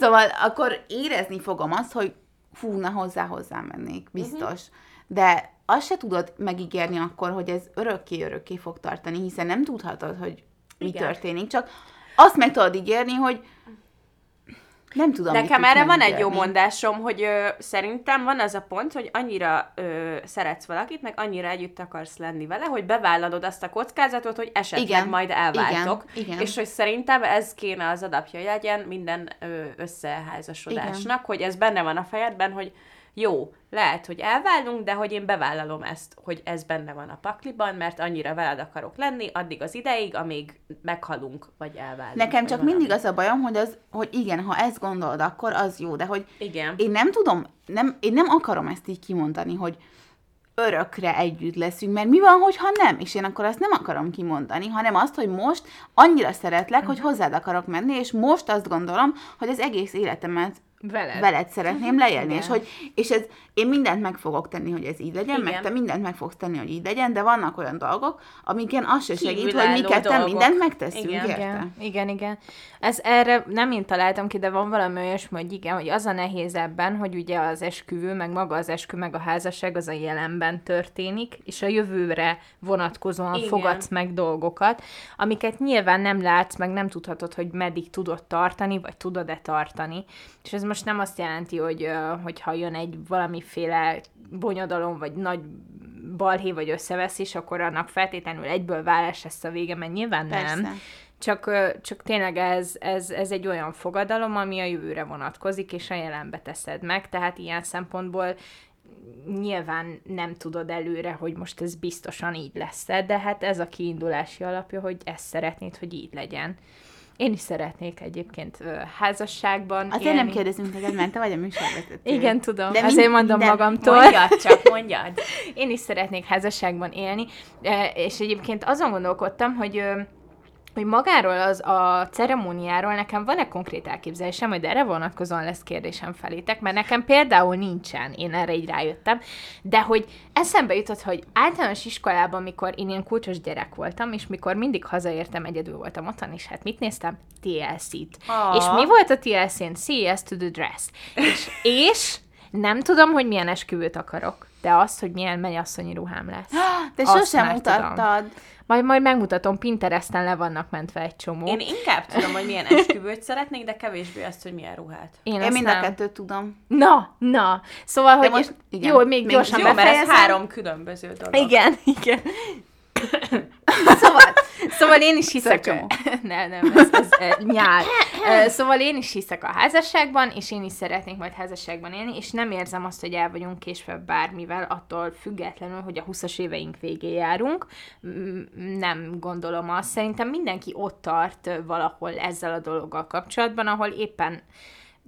Szóval akkor érezni fogom azt, hogy fú, na hozzá, hozzá mennék, biztos. Uh-huh. De azt se tudod megígérni akkor, hogy ez örökké-örökké fog tartani, hiszen nem tudhatod, hogy mi Igen. történik, csak azt meg tudod ígérni, hogy nem tudom, Nekem erre van egy jó mondásom, hogy ö, szerintem van az a pont, hogy annyira ö, szeretsz valakit, meg annyira együtt akarsz lenni vele, hogy bevállalod azt a kockázatot, hogy esetleg Igen, majd elváltok. igen, igen. És hogy szerintem ez kéne az adapja legyen minden ö, összeházasodásnak, hogy ez benne van a fejedben, hogy jó, lehet, hogy elválunk, de hogy én bevállalom ezt, hogy ez benne van a pakliban, mert annyira veled akarok lenni, addig az ideig, amíg meghalunk, vagy elválunk. Nekem vagy csak valami. mindig az a bajom, hogy, az, hogy igen, ha ezt gondolod, akkor az jó, de hogy Igen. én nem tudom, nem, én nem akarom ezt így kimondani, hogy örökre együtt leszünk, mert mi van, hogyha nem? És én akkor azt nem akarom kimondani, hanem azt, hogy most annyira szeretlek, hogy hozzád akarok menni, és most azt gondolom, hogy az egész életemet Veled. veled szeretném leélni, Igen. és, hogy, és ez, én mindent meg fogok tenni, hogy ez így legyen, Igen. meg te mindent meg fogsz tenni, hogy így legyen, de vannak olyan dolgok, amiken az se segít, hogy mi ketten mindent megteszünk, Igen. érte? Igen, igen, igen. Ez erre nem én találtam ki, de van valami olyasmi, hogy igen, hogy az a nehéz ebben, hogy ugye az esküvő, meg maga az eskü, meg a házasság az a jelenben történik, és a jövőre vonatkozóan Igen. fogadsz meg dolgokat, amiket nyilván nem látsz, meg nem tudhatod, hogy meddig tudod tartani, vagy tudod-e tartani. És ez most nem azt jelenti, hogy hogyha jön egy valamiféle bonyodalom, vagy nagy balhé, vagy összeveszés, akkor annak feltétlenül egyből válás lesz a vége, mert nyilván Persze. nem. Csak, csak tényleg ez, ez, ez egy olyan fogadalom, ami a jövőre vonatkozik, és a jelenbe teszed meg, tehát ilyen szempontból nyilván nem tudod előre, hogy most ez biztosan így lesz de hát ez a kiindulási alapja, hogy ezt szeretnéd, hogy így legyen. Én is szeretnék egyébként házasságban Azért nem kérdezünk téged, mert te vagy a műsorvezető. Igen, tudom. De Azért mind- mondom minden- magamtól. Mondjad csak, mondjad. Én is szeretnék házasságban élni, és egyébként azon gondolkodtam, hogy hogy magáról az a ceremóniáról nekem van-e konkrét elképzelésem, hogy erre vonatkozóan lesz kérdésem felétek, mert nekem például nincsen, én erre így rájöttem, de hogy eszembe jutott, hogy általános iskolában, mikor én ilyen kulcsos gyerek voltam, és mikor mindig hazaértem, egyedül voltam otthon, és hát mit néztem? TLC-t. Ah. És mi volt a TLC-n? See yes to the dress. És, és nem tudom, hogy milyen esküvőt akarok, de azt, hogy milyen mennyasszonyi ruhám lesz. Te Azt sosem már tudom. mutattad. Majd, majd megmutatom, Pinteresten le vannak mentve egy csomó. Én inkább tudom, hogy milyen esküvőt szeretnék, de kevésbé azt, hogy milyen ruhát. Én, Én mind a nem. kettőt tudom. Na, na. Szóval, hogy most- igen. jó, még, Még gyorsan Jó, mert ez három különböző dolog. Igen, igen. szóval, szóval én is hiszek... Szöcsomó. nem, nem, ez, ez nyál. Eh, Szóval én is hiszek a házasságban, és én is szeretnék majd házasságban élni, és nem érzem azt, hogy el vagyunk késve bármivel, attól függetlenül, hogy a 20-as éveink végén járunk. Nem gondolom azt. Szerintem mindenki ott tart valahol ezzel a dologgal kapcsolatban, ahol éppen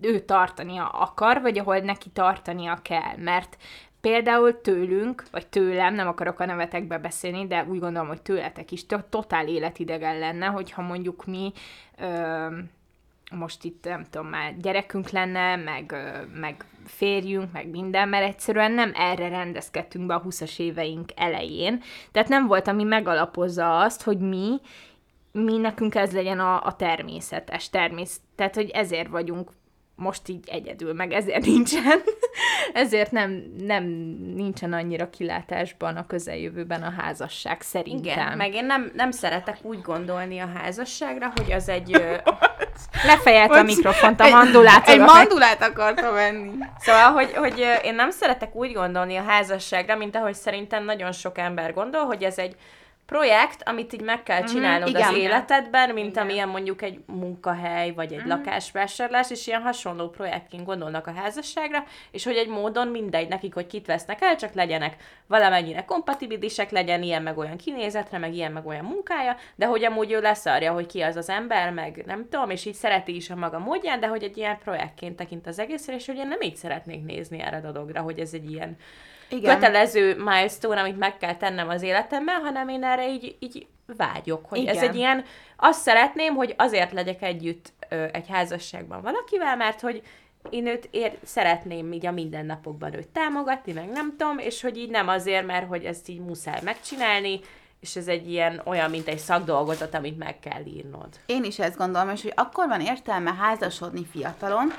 ő tartania akar, vagy ahol neki tartania kell, mert például tőlünk, vagy tőlem, nem akarok a nevetekbe beszélni, de úgy gondolom, hogy tőletek is to- totál életidegen lenne, hogyha mondjuk mi ö, most itt, nem tudom, már gyerekünk lenne, meg, ö, meg férjünk, meg minden, mert egyszerűen nem erre rendezkedtünk be a 20-as éveink elején. Tehát nem volt, ami megalapozza azt, hogy mi, mi nekünk ez legyen a, a természetes természet. Tehát, hogy ezért vagyunk most így egyedül, meg ezért nincsen, ezért nem, nem nincsen annyira kilátásban a közeljövőben a házasság, szerintem. Igen, meg én nem, nem szeretek úgy gondolni a házasságra, hogy az egy... Ö, Lefejelt a mikrofont, a egy- mandulát. Egy mandulát akarta venni. Szóval, hogy, hogy én nem szeretek úgy gondolni a házasságra, mint ahogy szerintem nagyon sok ember gondol, hogy ez egy projekt, amit így meg kell csinálnod igen. az életedben, mint Igen. amilyen mondjuk egy munkahely, vagy egy lakásvásárlás, és ilyen hasonló projektként gondolnak a házasságra, és hogy egy módon mindegy nekik, hogy kit vesznek el, csak legyenek valamennyire kompatibilisek, legyen ilyen meg olyan kinézetre, meg ilyen meg olyan munkája, de hogy amúgy ő leszarja, hogy ki az az ember, meg nem tudom, és így szereti is a maga módján, de hogy egy ilyen projektként tekint az egészre, és hogy én nem így szeretnék nézni erre a dologra, hogy ez egy ilyen Igen. kötelező milestone, amit meg kell tennem az életemben, hanem én erre így, így vágyok, hogy Igen. ez egy ilyen, azt szeretném, hogy azért legyek együtt ö, egy házasságban valakivel, mert hogy én őt ér, szeretném így a mindennapokban őt támogatni, meg nem tudom, és hogy így nem azért, mert hogy ezt így muszáj megcsinálni, és ez egy ilyen olyan, mint egy szakdolgozat, amit meg kell írnod. Én is ezt gondolom, és hogy akkor van értelme házasodni fiatalon,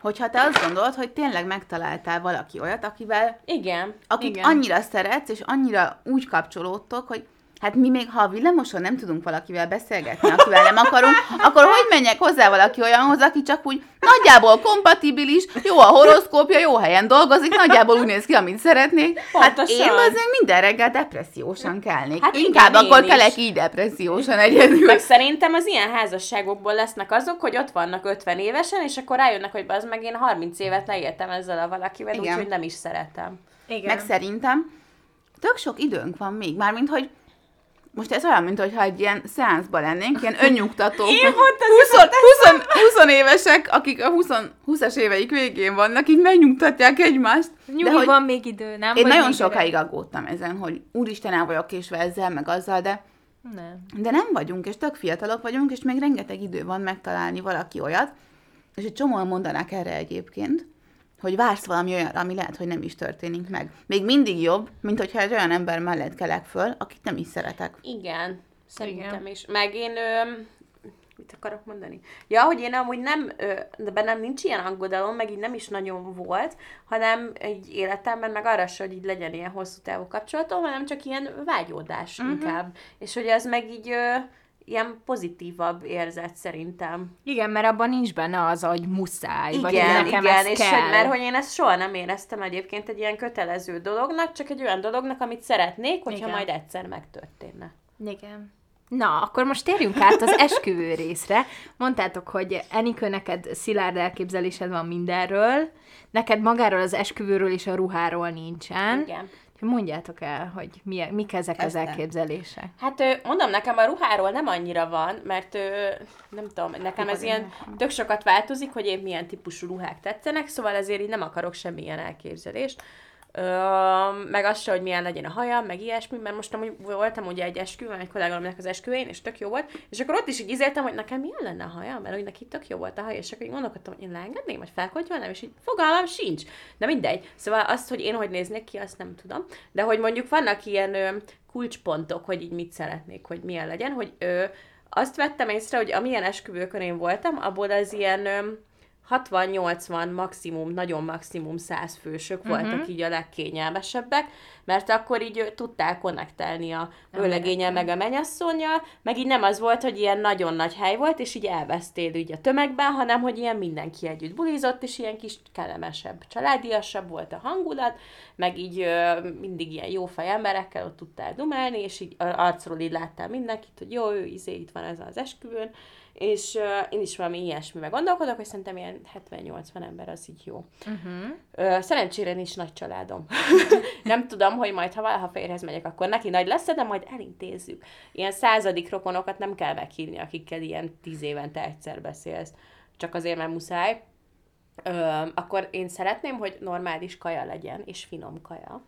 hogyha te azt gondolod, hogy tényleg megtaláltál valaki olyat, akivel Igen. akit Igen. annyira szeretsz, és annyira úgy kapcsolódtok, hogy Hát mi még, ha a villamoson nem tudunk valakivel beszélgetni, akivel nem akarunk, akkor hogy menjek hozzá valaki olyanhoz, aki csak úgy nagyjából kompatibilis, jó a horoszkópja, jó helyen dolgozik, nagyjából úgy néz ki, amit szeretnék. Hát Pontosan. én azért minden reggel depressziósan kelnék. Hát Hát Inkább igen, én akkor is. kelek így depressziósan egyedül. Meg szerintem az ilyen házasságokból lesznek azok, hogy ott vannak 50 évesen, és akkor rájönnek, hogy az meg én 30 évet leéltem ezzel a valakivel, úgyhogy nem is szeretem. Igen. Meg szerintem tök sok időnk van még, mármint, hogy most ez olyan, mintha egy ilyen szeánszban lennénk, ilyen önnyugtató. Én mondtam, 20, 20, 20 évesek, akik a 20, 20-as éveik végén vannak, így megnyugtatják egymást. Nyugi, de van még idő, nem? én nagyon sokáig aggódtam ezen, hogy úristen, el vagyok késve ezzel, meg azzal, de, Nem. de nem vagyunk, és tök fiatalok vagyunk, és még rengeteg idő van megtalálni valaki olyat, és egy csomóan mondanák erre egyébként, hogy vársz valami olyanra, ami lehet, hogy nem is történik meg. Még mindig jobb, mint hogyha egy olyan ember mellett kelek föl, akit nem is szeretek. Igen, szerintem Igen. is. Meg én, ö, mit akarok mondani? Ja, hogy én amúgy nem, ö, de bennem nincs ilyen aggodalom, meg így nem is nagyon volt, hanem egy életemben meg arra se, hogy így legyen ilyen hosszú távú kapcsolatom, hanem csak ilyen vágyódás uh-huh. inkább. És hogy ez meg így ö, ilyen pozitívabb érzet szerintem. Igen, mert abban nincs benne az, hogy muszáj, vagy Igen, nekem igen, ez és kell. hogy, mert hogy én ezt soha nem éreztem egyébként egy ilyen kötelező dolognak, csak egy olyan dolognak, amit szeretnék, hogyha Igen. majd egyszer megtörténne. Igen. Na, akkor most térjünk át az esküvő részre. Mondtátok, hogy Enikő, neked szilárd elképzelésed van mindenről, neked magáról az esküvőről és a ruháról nincsen. Igen. Mondjátok el, hogy mi, mik ezek az Kezdtem. elképzelések. Hát mondom, nekem a ruháról nem annyira van, mert nem tudom, nekem ez ilyen tök sokat változik, hogy én milyen típusú ruhák tetszenek, szóval ezért így nem akarok semmilyen elképzelést. Ö, meg az se, hogy milyen legyen a hajam, meg ilyesmi, mert most amúgy voltam ugye egy esküvőn, egy kollégámnak az esküvőjén, és tök jó volt, és akkor ott is így izéltem, hogy nekem milyen lenne a hajam, mert hogy neki tök jó volt a haj, és akkor így gondolkodtam, hogy én leengedném, vagy felkontyolnám, és így fogalmam sincs. De mindegy. Szóval azt, hogy én hogy néznék ki, azt nem tudom. De hogy mondjuk vannak ilyen ö, kulcspontok, hogy így mit szeretnék, hogy milyen legyen, hogy ö, azt vettem észre, hogy amilyen esküvőkön én voltam, abból az ilyen ö, 60-80 maximum, nagyon maximum 100 fősök Mhm. voltak így a legkényelmesebbek, mert akkor így ö, tudtál konnektelni a vőlegénye meg a menyasszonyjal, meg így nem az volt, hogy ilyen nagyon nagy hely volt, és így elvesztél így a tömegben, hanem hogy ilyen mindenki együtt bulizott, és ilyen kis kellemesebb, családiasabb volt a hangulat, meg így ö, mindig ilyen jó fej emberekkel ott tudtál dumálni, és így arcról így láttál mindenkit, hogy jó, ő izé itt van ez az esküvőn, és uh, én is valami ilyesmivel gondolkodok, hogy szerintem ilyen 70-80 ember az így jó. Uh-huh. Ö, szerencsére nincs nagy családom. nem tudom, hogy majd, ha valaha férhez megyek, akkor neki nagy lesz, de majd elintézzük. Ilyen századik rokonokat nem kell meghívni, akikkel ilyen tíz évente egyszer beszélsz. Csak azért, mert muszáj. Ö, akkor én szeretném, hogy normális kaja legyen, és finom kaja.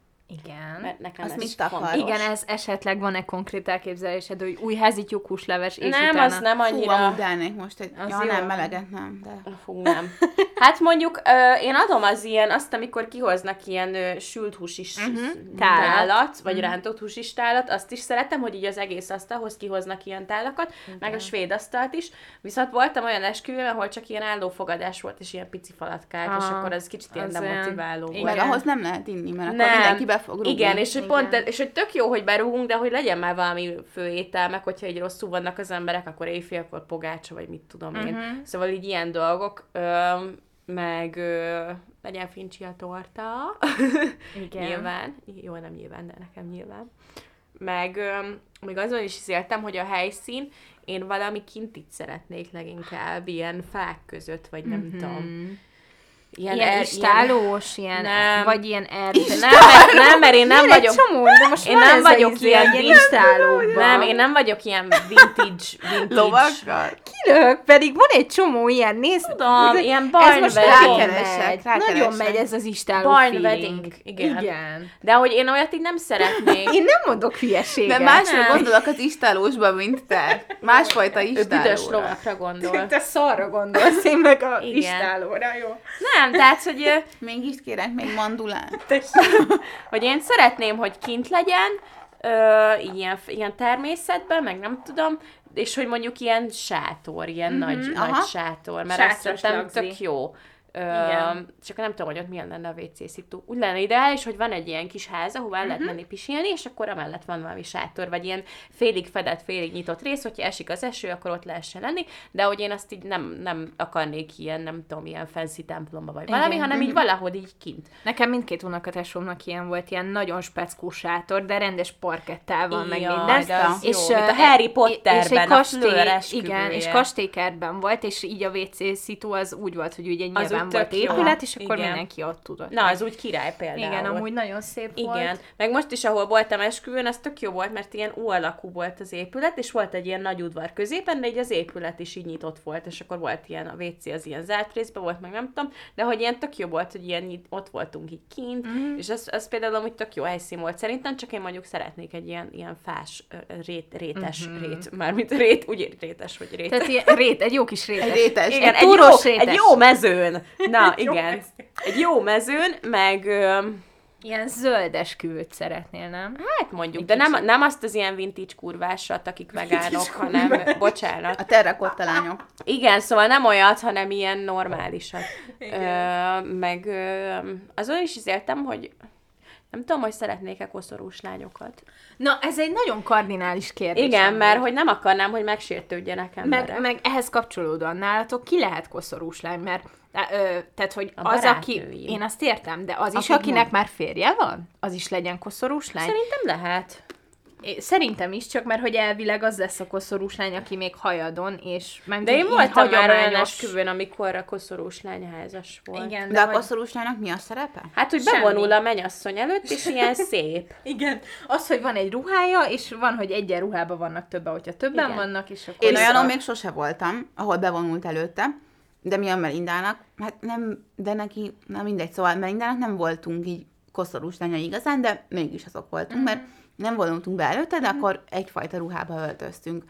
Igen. Mert nekem Azt ez mit fontos. Igen, ez esetleg van-e konkrét elképzelésed, hogy új házi tyúkusleves, és nem, utána... az nem Fú, annyira... amúgy elnék most egy... Az ja, jó. nem, meleget nem, de... Fú, nem. Hát mondjuk ö, én adom az ilyen, azt, amikor kihoznak ilyen ö, sült húsis uh-huh. Tálat. vagy uh-huh. rántott húsis tálat, azt is szeretem, hogy így az egész asztalhoz kihoznak ilyen tálakat, okay. meg a svéd asztalt is. Viszont voltam olyan esküvőn, ahol csak ilyen állófogadás volt, és ilyen pici falatkák, és Ah, akkor az kicsit ilyen demotiváló Igen. volt. Meg ahhoz nem lehet inni, mert akkor mindenki be fog rúgni. Igen, és hogy Igen. pont, és hogy tök jó, hogy berúgunk, de hogy legyen már valami főétel, meg hogyha egy rosszul vannak az emberek, akkor éjfélkor pogácsa, vagy mit tudom én. Mhm. Szóval így ilyen dolgok, ö, meg ö, legyen fincsi a torta. Igen. nyilván. Jó, nem nyilván, de nekem nyilván. Meg ö, még azon is éltem, hogy a helyszín, én valami kintit szeretnék leginkább, ilyen fák között, vagy nem Mhm. tudom. Ilyen, er- ilyen istálós, ilyen, Nem. vagy ilyen erdő. Nem, mert, nem, mert én nem vagyok... Csomó, de most Én nem vagyok izé, ilyen ilyen istálóban. Nem, én nem vagyok ilyen vintage, vintage. Lovakkal? Kilök, pedig van egy csomó ilyen, nézd. Tudom, ez- ilyen ez barn most wedding. nagyon megy. rákeresek. Nagyon megy ez az istáló Barn feeling. wedding, igen. Igen. De hogy én olyat így nem szeretnék. Én nem mondok hülyeséget. De másra Nem. gondolok az istálósba, mint te. Másfajta Ő büdös istálóra. lovakra gondol. Te szarra gondolsz, én meg a istálóra, jó? Nem, tehát, hogy, ö, Mégis kérek még mandulát. hogy én szeretném, hogy kint legyen, ö, ilyen, ilyen természetben, meg nem tudom, és hogy mondjuk ilyen sátor, ilyen mm-hmm, nagy, aha. nagy sátor, mert azt szerintem tök jó. Igen. Csak nem tudom, hogy ott milyen lenne a WC szitu. Úgy lenne ideális, hogy van egy ilyen kis ház, ahová uh-huh. lehet menni pisilni, és akkor amellett van valami sátor, vagy ilyen félig fedett, félig nyitott rész, hogyha esik az eső, akkor ott lehessen lenni, de hogy én azt így nem, nem akarnék ilyen, nem tudom, ilyen fancy templomba vagy valami, Igen. hanem így valahogy így kint. Nekem mindkét unokatesómnak ilyen volt, ilyen nagyon speckó sátor, de rendes parkettával, meg minden. de az jó, mint a ö, Harry és Potterben, egy a kastély, Fleur igen, és kastélykertben volt, és így a WC szitu az úgy volt, hogy ugye nyilván úgy volt épület, és akkor Igen. mindenki ott tudott. Na, az úgy király például. igen, amúgy nagyon szép Igen, volt. meg most is, ahol voltam esküvőn, az tök jó volt, mert ilyen U alakú volt az épület, és volt egy ilyen nagy udvar középen, de így az épület is így nyitott volt, és akkor volt ilyen, a WC az ilyen zárt részben volt, meg nem tudom, de hogy ilyen tök jó volt, hogy ilyen nyit- ott voltunk így kint, Mhm. mm-hmm. és az, az például amúgy tök jó helyszín volt szerintem, csak én mondjuk szeretnék egy ilyen, ilyen fás, rét, rétes Mhm. mm-hmm. rét, mármint rét, úgy rétes, vagy rét. Tehát ilyen rét, egy jó kis rétes. Egy rétes. Igen, egy egy, jó, rétes. egy jó mezőn. Na, igen. Egy jó mezőn, meg... Ö, Ilyen zöldes küvőt szeretnél, nem? Hát mondjuk, de nem, nem azt az ilyen vintage kurvásat, akik vegánok, hanem, bocsánat. A terrakotta lányok. Igen, szóval nem olyat, hanem ilyen normálisat. Ö, meg ö, azon is éltem, hogy nem tudom, hogy szeretnék-e koszorús lányokat. Na, ez egy nagyon kardinális kérdés. Igen, mert hogy nem akarnám, hogy megsértődjenek emberek. meg, meg ehhez kapcsolódóan nálatok ki lehet koszorús lány, mert ö, tehát, hogy A az, aki, én azt értem, de az is, Akik akinek már férje van, az is legyen koszorús lány. Szerintem lehet. Szerintem is, csak mert hogy elvileg az lesz a koszorús lány, aki még hajadon, és meg De én voltam már olyan esküvőn, amikor a koszorús lány házas volt. Igen, De a hogy- koszorús lánynak mi a szerepe? Hát, hogy Semmi. bevonul a mennyasszony előtt, és ilyen szép. Igen. Az, hogy van egy ruhája, és van, hogy egyen ruhában vannak többen, hogyha többen Igen. vannak, és akkor... Én olyanon még sose voltam, ahol bevonult előtte, de mi a Melindának, hát nem, de neki, na mindegy, szóval Melindának nem voltunk így koszorús lányai igazán, de mégis azok voltunk, mert nem vonultunk be előtte, de akkor egyfajta ruhába öltöztünk.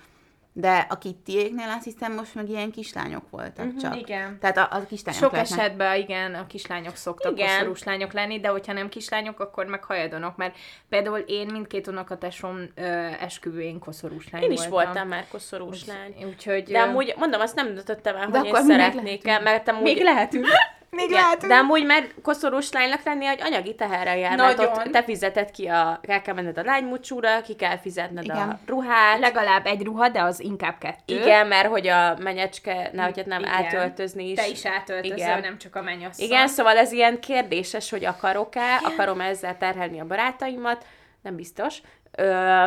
De a Kittyéknél azt hiszem most meg ilyen kislányok voltak csak. igen. Tehát a, a kislányok Sok lehetnek. esetben igen, a kislányok szoktak Igen. koszorús lányok lenni, de hogyha nem kislányok, akkor meg hajadonok, mert például én mindkét unokatesom ö, esküvőjén koszorús lány Én is voltam. voltam már koszorús lány. Úgyhogy... De amúgy, mondom, azt nem döntöttem el, De hogy én még szeretnék-e, mert amúgy... Még lehetünk. Még Igen, lehetünk. de amúgy mert koszorús lánynak lenni, hogy anyagi teherrel jár, mert ott te fizeted ki a, el kell menned a lánymucsúra, ki kell fizetned Igen. a ruhát. Legalább egy ruha, de az inkább kettő. Igen, mert hogy a menyecske, nehogy hát nem Igen. átöltözni is. Te is átöltözöl, Igen. nem csak a mennyasszony. Igen, szóval ez ilyen kérdéses, hogy akarok-e, akarom ezzel terhelni a barátaimat, nem biztos. Ö,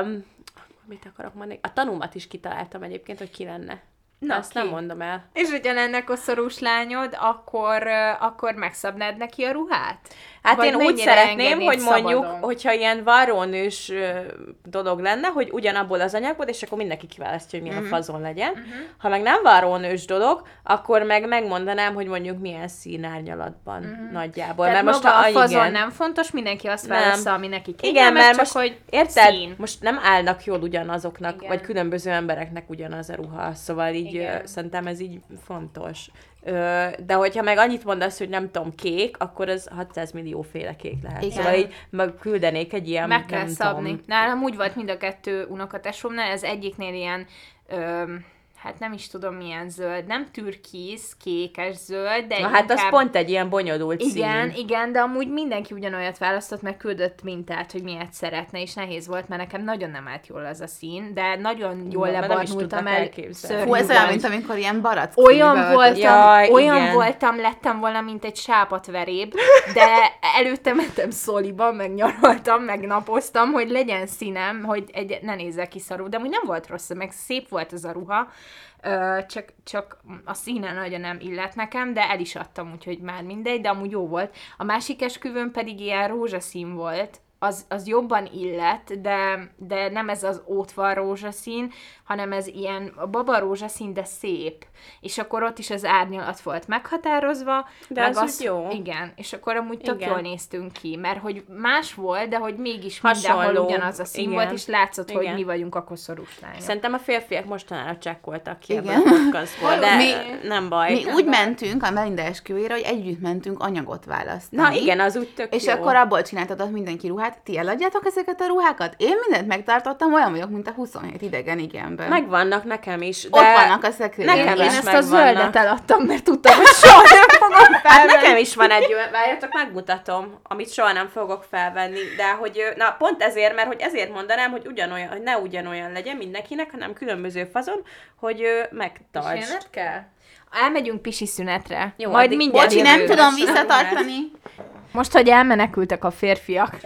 mit akarok mondani? A tanúmat is kitaláltam egyébként, hogy ki lenne. Na, Azt ki? nem mondom el. És hogyha lenne koszorús lányod, akkor, akkor megszabnád neki a ruhát? Hát Vagy én úgy szeretném, hogy mondjuk, szabadon? hogyha ilyen varrónős dolog lenne, hogy ugyanabból az anyagból, és akkor mindenki kiválasztja, hogy milyen uh-huh. fazon legyen. Uh-huh. Ha meg nem varrónős dolog, akkor meg megmondanám, hogy mondjuk milyen színárnyalatban uh-huh. nagyjából. Tehát mert most maga a igen. fazon nem fontos, mindenki azt válassza, ami neki Igen, kényelmes, mert csak most, hogy érted? szín. Most nem állnak jól ugyanazoknak, Igen. vagy különböző embereknek ugyanaz a ruha, szóval így Igen. szerintem ez így fontos. De hogyha meg annyit mondasz, hogy nem tudom, kék, akkor az 600 millió féle kék lehet. Igen. Szóval így meg küldenék egy ilyen, Meg kell nem szabni. Tudom, Nálam úgy volt mind a kettő unokatesomnál, ez egyiknél ilyen, ö, hát nem is tudom milyen zöld, nem türkisz, kékes zöld, de Na hát az inkább... pont egy ilyen bonyolult Igen, szín. igen, de amúgy mindenki ugyanolyat választott, meg küldött mintát, hogy miért szeretne, és nehéz volt, mert nekem nagyon nem állt jól az a szín, de nagyon jól is lebarnultam el. Hú, ez olyan, mint amikor ilyen barack Olyan voltam, Jaj, olyan igen. voltam, lettem volna, mint egy sápatveréb, de előtte mentem szóliba, meg nyaraltam, meg napoztam, hogy legyen színem, hogy egy, ne nézzek ki szarul, de úgy nem volt rossz, meg szép volt ez a ruha, csak, csak a színe nagyon nem illet nekem, de el is adtam, úgyhogy már mindegy, de amúgy jó volt. A másik esküvőn pedig ilyen rózsaszín volt, az, az jobban illet, de, de nem ez az ótvar rózsaszín, hanem ez ilyen baba rózsaszín, de szép. És akkor ott is az árnyalat volt meghatározva. De meg az úgy jó. Igen, és akkor amúgy tök Igen. jól néztünk ki, mert hogy más volt, de hogy mégis Hasonló. mindenhol ugyanaz a szín Igen. volt, és látszott, hogy Igen. mi vagyunk a koszorús lányok. Szerintem a férfiak mostanára csekkoltak ki Igen. a podcastból, de Mi- nem baj. Mi úgy mentünk a Melinda esküvőjére, hogy együtt mentünk anyagot választani. Na igen, az úgy tök És jó. akkor abból csináltatott mindenki ruhát, Tehát ti eladjátok ezeket a ruhákat? Én mindent megtartottam, olyan vagyok, mint a 27 idegen igenben. Megvannak nekem is, de... Ott vannak a szekrényben. Nekem Én is ezt a zöldet eladtam, mert tudtam, hogy soha nem fogom Hát felvenni. nekem is van egy olyan, várjatok, megmutatom, amit soha nem fogok felvenni, de hogy, na pont ezért, mert hogy ezért mondanám, hogy ugyanolyan, hogy ne ugyanolyan legyen mindenkinek, hanem különböző fazon, hogy megtartsd. Kísérlet kell? Elmegyünk pisi szünetre. Jó, Majd mindjárt Bocsi, nem tudom visszatartani. Most, hogy elmenekültek a férfiak.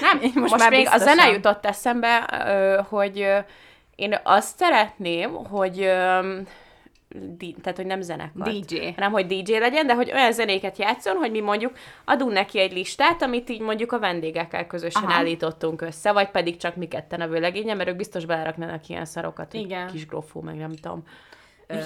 Nem, Most most, már még biztosan. a zene jutott eszembe, hogy én azt szeretném, hogy tehát, hogy nem zenekar. DJ. Nem, hogy DJ legyen, de hogy olyan zenéket játszon, hogy mi mondjuk adunk neki egy listát, amit így mondjuk a vendégekkel közösen Aha. Állítottunk össze, vagy pedig csak mi ketten a vőlegénye, mert ők biztos beleraknának ilyen szarokat, Igen. kis grófó, meg nem tudom. Ö,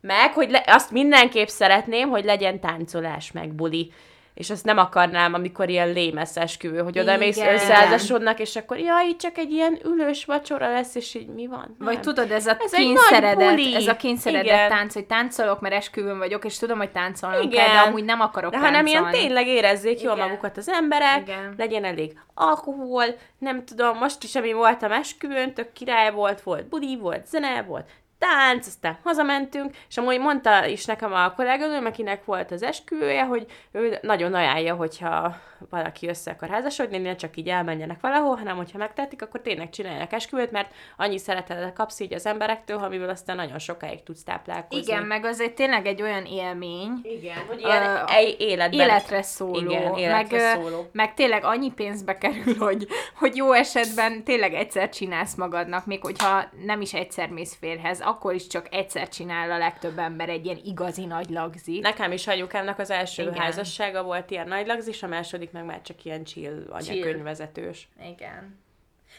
meg, hogy le, azt mindenképp szeretném, hogy legyen táncolás, meg buli. És azt nem akarnám, amikor ilyen lémesz esküvő, hogy oda mész összeházasodnak, és akkor jaj, csak egy ilyen ülős vacsora lesz, és így mi van? Vagy Nem. tudod, ez a Ez kényszeredett, ez a kényszeredett Igen. tánc, hogy táncolok, mert esküvőn vagyok, és tudom, hogy táncolnom Igen. kell, de amúgy nem akarok De hanem ilyen tényleg érezzék jól Igen. magukat az emberek, Igen. legyen elég alkohol, nem tudom, most is, ami voltam esküvőn, tök király volt, volt budi, volt zene, volt tánc, aztán hazamentünk, és amúgy mondta is nekem a kolléganőm, akinek volt az esküvője, hogy ő nagyon ajánlja, hogyha valaki össze akar házasodni, ne csak így elmenjenek valahol, hanem hogyha megtehetik, akkor tényleg csináljanak esküvőt, mert annyi szeretetet kapsz így az emberektől, amivel aztán nagyon sokáig tudsz táplálkozni. Igen, meg azért tényleg egy olyan élmény, Igen, hogy ilyen életben. életre szóló. Igen, életre meg, szóló. meg tényleg annyi pénzbe kerül, hogy, hogy jó esetben tényleg egyszer csinálsz magadnak, még hogyha nem is egyszer mész férhez, akkor is csak egyszer csinál a legtöbb ember egy ilyen igazi nagy lagzit. Nekem is anyukámnak az első Igen. Házassága volt ilyen nagy lagzis, a második meg már csak ilyen chill anyakönyvvezetős. Igen.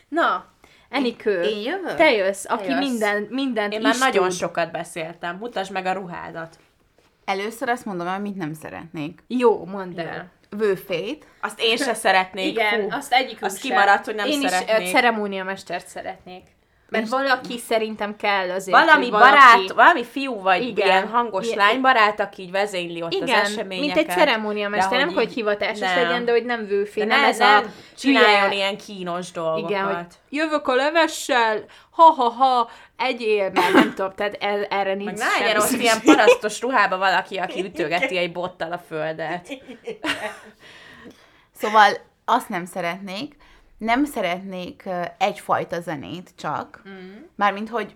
Na, Enikő, Én jövök? te jössz, aki jössz. minden, mindent Én is már nagyon tud. sokat beszéltem. Mutasd meg a ruhádat. Először azt mondom, amit nem szeretnék. Jó, mondd el. Vőfét. Azt én se szeretnék. Igen, Fú. azt egyikünk az sem. kimaradt, hogy nem Én szeretnék. is ö, ceremóniamestert szeretnék. Mert És- valaki szerintem kell azért. valami hogy valaki... barát, valami fiú vagy Igen. Ilyen hangos Ilyen- Igen. lánybarát, aki így vezényli ott az Igen, eseményeket. mint egy ceremóniamester, nem így- hogy hivatásos nem. legyen, de hogy nem vőfé, De nem, ne, ez nem a csináljon ilyen kínos dolgokat. Igen, hogy jövök a levessel, ha-ha-ha, egyél, mert nem tudom, tehát el, erre nincs Meg ne legyen ott ilyen parasztos ruhába valaki, aki ütögeti egy bottal a földet. Szóval azt nem szeretnék. Nem szeretnék egyfajta zenét csak. Mm. Mármint, hogy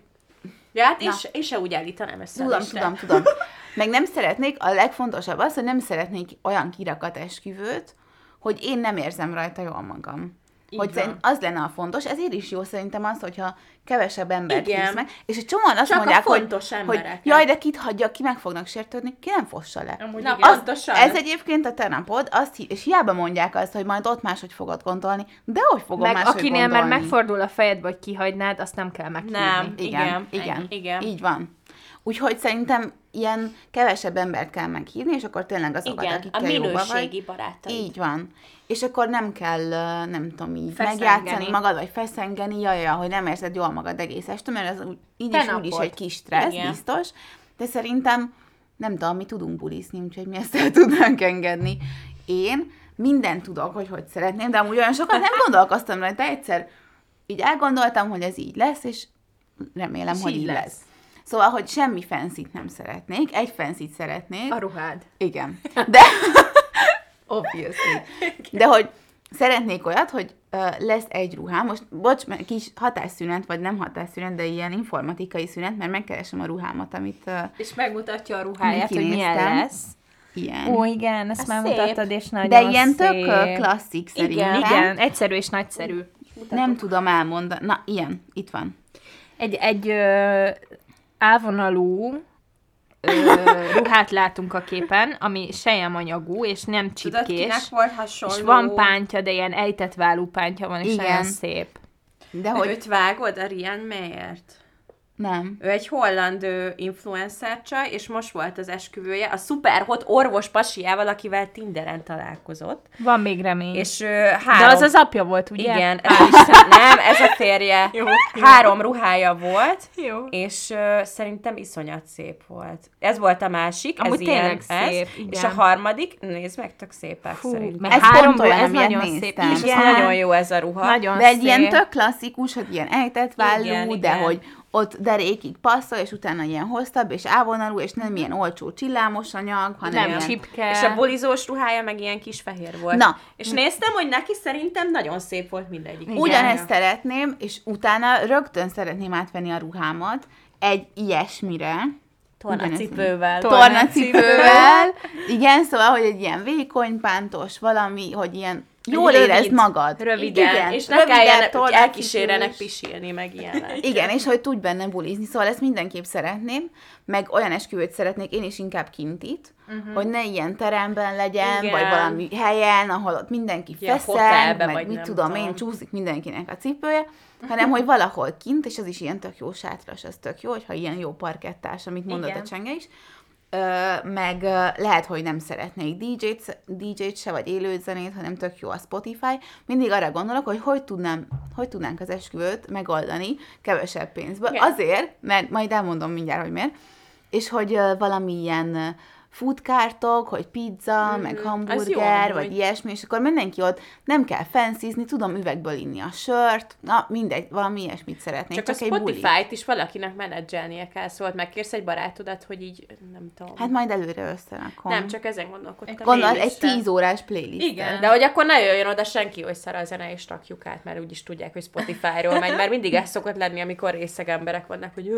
Ja, hát én, Na. se, én se úgy állítanám a Tudom, tudom, tudom. Meg nem szeretnék, a legfontosabb az, hogy nem szeretnék olyan kirakat esküvőt, hogy én nem érzem rajta jól magam. Így hogy van. az lenne a fontos, ezért is jó szerintem az, hogyha kevesebb embert Igen. hívsz meg, és egy csomóan azt Csak mondják, hogy, fontos hogy embereket. jaj, de kit hagyja, ki meg fognak sértődni, ki nem fossa le. Amúgy Na, az- Pontosan. Ez egyébként a te napod, azt, és hiába mondják azt, hogy majd ott máshogy fogod gondolni, de hogy fogom Meg máshogy akinél már gondolni. megfordul a fejedbe, hogy kihagynád, azt nem kell meghívni. Nem. Igen, Igen, igen, igen. Így van. Úgyhogy szerintem ilyen kevesebb embert kell meghívni, és akkor tényleg azokat, Igen, a akikkel jóba minőségi vagy. barátaid. Így van. És akkor nem kell, nem tudom, így Feszengeni. megjátszani magad, vagy feszengeni, jaj, jaj, hogy nem érzed jól magad egész este, mert ez így Te is úgy is egy kis stressz, Igen. biztos. De szerintem, nem tudom, mi tudunk bulizni, úgyhogy mi ezt el tudnánk engedni. Én mindent tudok, hogy hogy szeretném, de amúgy olyan sokat nem gondolkoztam rajta, egyszer így elgondoltam, hogy ez így lesz, és remélem, És hogy így így lesz. lesz. Szóval, hogy semmi fancy nem szeretnék, egy fancy szeretnék. A ruhád. Igen. De, obviously. De hogy szeretnék olyat, hogy uh, lesz egy ruhám, most bocs, kis hatásszünet, vagy nem hatásszünet, de ilyen informatikai szünet, mert megkeresem a ruhámat, amit uh, És megmutatja a ruháját, hogy milyen lesz. ilyen. Ó, igen, ezt Ez már szép. mutattad, és nagyon de ilyen tök szép. ö, klasszik szerintem. Igen, egyszerű és nagyszerű. Nem tudom elmondani. Na, ilyen, itt van. Egy, egy ö, ávonalú ö, ruhát látunk a képen, ami sejemanyagú, és nem Tudod, kinek csipkés. volt hasonló? És van pántja, de ilyen ejtett vállú pántja van, és Igen. nagyon szép. De Hogy hogy őt vágod a Rian Mayert? Nem. Ő egy holland influencer csaj, és most volt az esküvője a szuperhot orvos pasiával, akivel Tinderen találkozott. Van még remény. És ö, De három... az az apja volt, ugye? Igen, ez is, nem, ez a férje. Jó, Három ruhája volt, Jó. és ö, szerintem iszonyat szép volt. Ez volt a másik, Amúgy ez ilyen, tényleg szép, ez, igen. és a harmadik, nézd meg, tök szépek Fú, szerintem. Ez három pont olyan, ez nagyon szép. néztem. És ez Igen. nagyon jó ez a ruha. Nagyon De egy szép. ilyen tök klasszikus, hogy ilyen ejtett vállú, Igen, de igen. hogy ott derékig passzol, és utána ilyen hosszabb és ávonalú, és nem ilyen olcsó csillámos anyag, hanem Nem ilyen... csipke. És a bulizós ruhája meg ilyen kis fehér volt. Na. És néztem, hogy neki szerintem nagyon szép volt mindegyik. Igen. Ugyanezt szeretném, és utána rögtön szeretném átvenni a ruhámat egy ilyesmire. Tornacipővel. Tornacipővel. Igen, szóval, hogy egy ilyen vékony pántos valami, hogy ilyen jól rövid, érezd magad. röviden, Igen, és ne kelljen, hogy tornacipős. elkísérjenek pisilni, meg ilyenek. Igen, és hogy tudj benne bulizni, szóval ezt mindenképp szeretném, meg olyan esküvőt szeretnék, én is inkább kintit, uh-huh. hogy ne ilyen teremben legyen, Igen. vagy valami helyen, ahol ott mindenki feszeng, hotelbe, meg vagy mit tudom, tudom. én, csúszik mindenkinek a cipője, hanem hogy valahol kint, és az is ilyen tök jó sátras, az tök jó, hogyha ilyen jó parkettás, amit mondott Igen. a csenge is, meg lehet, hogy nem szeretnék DJ-t, DJ-t se, vagy élőzenét, hanem tök jó a Spotify. Mindig arra gondolok, hogy hogy, tudnám, hogy tudnánk az esküvőt megoldani kevesebb pénzből. Igen. Azért, mert majd elmondom mindjárt, hogy miért, és hogy ö, valami ilyen ö, foodkártok, hogy pizza, meg jó hamburger, amúgy. vagy ilyesmi, és akkor mindenki ott nem kell fenszizni, tudom üvegből inni a sört, na mindegy, valami ilyesmit szeretnék, Csak, csak, a. Spotify-t is valakinek menedzselnie kell, szóval megkérsz egy barátodat, hogy így, nem tudom. Hát majd előre összerakom. nem, csak ezen gondolkodtam. Gondol, egy. 10 órás playlist. Igen, de hogy akkor ne jöjjön oda senki, hogy szar a zene, és rakjuk át, mert úgyis tudják, hogy Spotify-ról megy, mert mindig ez szokott lenni, amikor részeg emberek vannak, hogy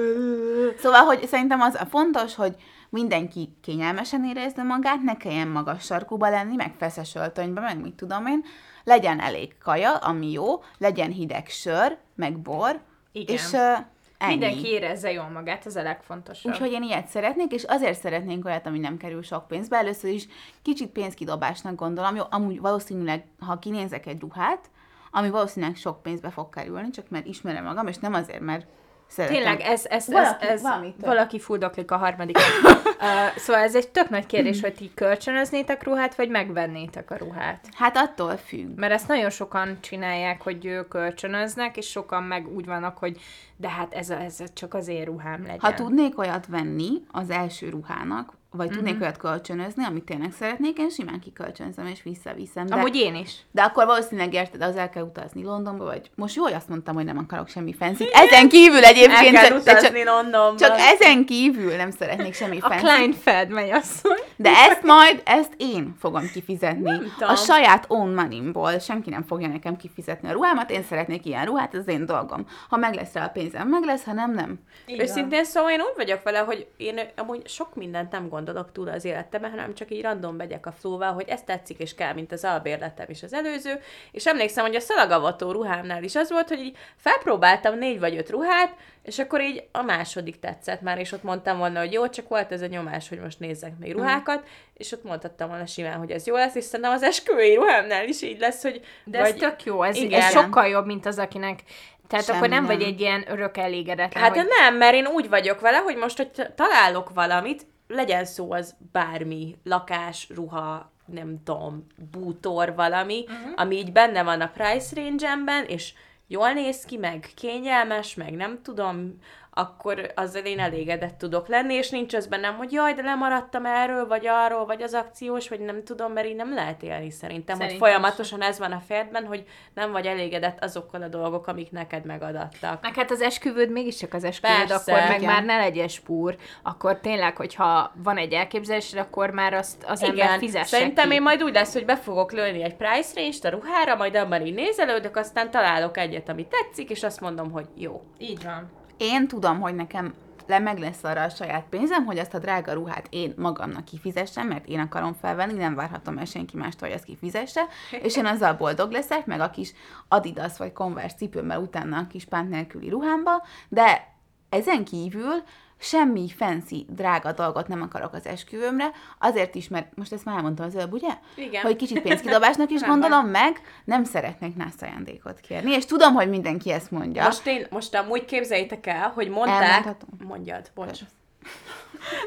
Szóval, hogy szerintem az a fontos, hogy mindenki kényelmesen érezze magát, ne kelljen magas sarkuba lenni, meg feszes öltönybe, meg mit tudom én, legyen elég kaja, ami jó, legyen hideg sör, meg bor, Igen. és uh, ennyi. Mindenki érezze jól magát, ez a legfontosabb. Úgyhogy én ilyet szeretnék, és azért szeretnénk olyat, ami nem kerül sok pénzbe. Először is kicsit pénzkidobásnak gondolom. Jó, amúgy valószínűleg, ha kinézek egy ruhát, ami valószínűleg sok pénzbe fog kerülni, csak mert ismerem magam, és nem azért, mert szeretem. Tényleg, ez, ez, Valaki- ez, ez valami valaki fuldoklik a harmadik. uh, szóval ez egy tök nagy kérdés, hogy ti kölcsönöznétek ruhát, vagy megvennétek a ruhát. Hát attól függ. Mert ezt nagyon sokan csinálják, hogy ők kölcsönöznek, és sokan meg úgy vannak, hogy de hát ez, a, ez csak az én ruhám legyen. Ha tudnék olyat venni az első ruhának, vagy tudnék Mhm. olyat kölcsönözni, amit tényleg szeretnék, én simán kikölcsönzöm és visszaviszem. De, Amúgy én is. de akkor valószínűleg érted, az el kell utazni Londonba, vagy most jó, hogy azt mondtam, hogy nem akarok semmi fancy Ezen kívül el egyébként, kell csak, de utazni csak, Londonba. csak ezen kívül nem szeretnék semmi A fancy Kleinfeld megy asszony. De ezt majd, ezt én fogom kifizetni. A saját own money-ból. Senki nem fogja nekem kifizetni a ruhámat, én szeretnék ilyen ruhát, ez az én dolgom. Ha meg lesz rá a pénzem, meg lesz, ha nem, nem. Őszintén szóval én úgy vagyok vele, hogy én amúgy sok mindent nem gondolok túl az életemben, hanem csak így random megyek a flóval, hogy ez tetszik és kell, mint az albérletem és az előző. És emlékszem, hogy a szalagavató ruhámnál is az volt, hogy így felpróbáltam négy vagy öt ruhát, és akkor így a második tetszett már, és ott mondtam volna, hogy jó, csak volt ez a nyomás, hogy most nézzek még ruhákat, és ott mondhattam volna simán, hogy ez jó lesz, és szerintem az esküvői ruhámnál is így lesz, hogy De ez tök jó, ez, Igen. ez sokkal jobb, mint az, akinek... Tehát Semmi akkor nem, vagy nem. egy ilyen örök elégedetlen, Hát hogy... nem, mert én úgy vagyok vele, hogy most, hogy találok valamit, legyen szó az bármi, lakás, ruha, nem tudom, bútor, valami, uh-huh. ami így benne van a price range-emben, és jól néz ki, meg kényelmes, meg nem tudom, akkor azzal én elégedett tudok lenni, és nincs az bennem, hogy jaj, de lemaradtam erről, vagy arról, vagy az akciós, vagy nem tudom, mert így nem lehet élni szerintem, Szerintem hogy folyamatosan ez van a fejedben, hogy nem vagy elégedett azokkal a dolgok, amik neked megadattak. Meg hát az esküvőd mégiscsak az esküvőd, Persze, akkor meg igen. már ne legyen spúr. Akkor tényleg, hogyha van egy elképzelés, akkor már azt az ember Igen, fizesse szerintem ki. én majd úgy lesz, hogy be fogok lőni egy price range-t a ruhára, majd abban így nézelődök, aztán találok egyet, ami tetszik, és azt mondom, hogy jó. Így van. Én tudom, hogy nekem le meg lesz arra a saját pénzem, hogy ezt a drága ruhát én magamnak kifizessem, mert én akarom felvenni, nem várhatom el senki mástól, hogy ezt kifizesse, és én azzal boldog leszek, meg a kis Adidas vagy Converse cipőmmel utána a kis pánt nélküli ruhámba, de ezen kívül semmi fancy, drága dolgot nem akarok az esküvőmre, azért is, mert most ezt már elmondtam az előbb, ugye? Igen. Hogy kicsit pénzkidobásnak is gondolom meg, nem szeretnék nász ajándékot kérni, és tudom, hogy mindenki ezt mondja. Most én, most amúgy képzeljétek el, hogy mondták... Elmondhatom? Mondjad, bocs.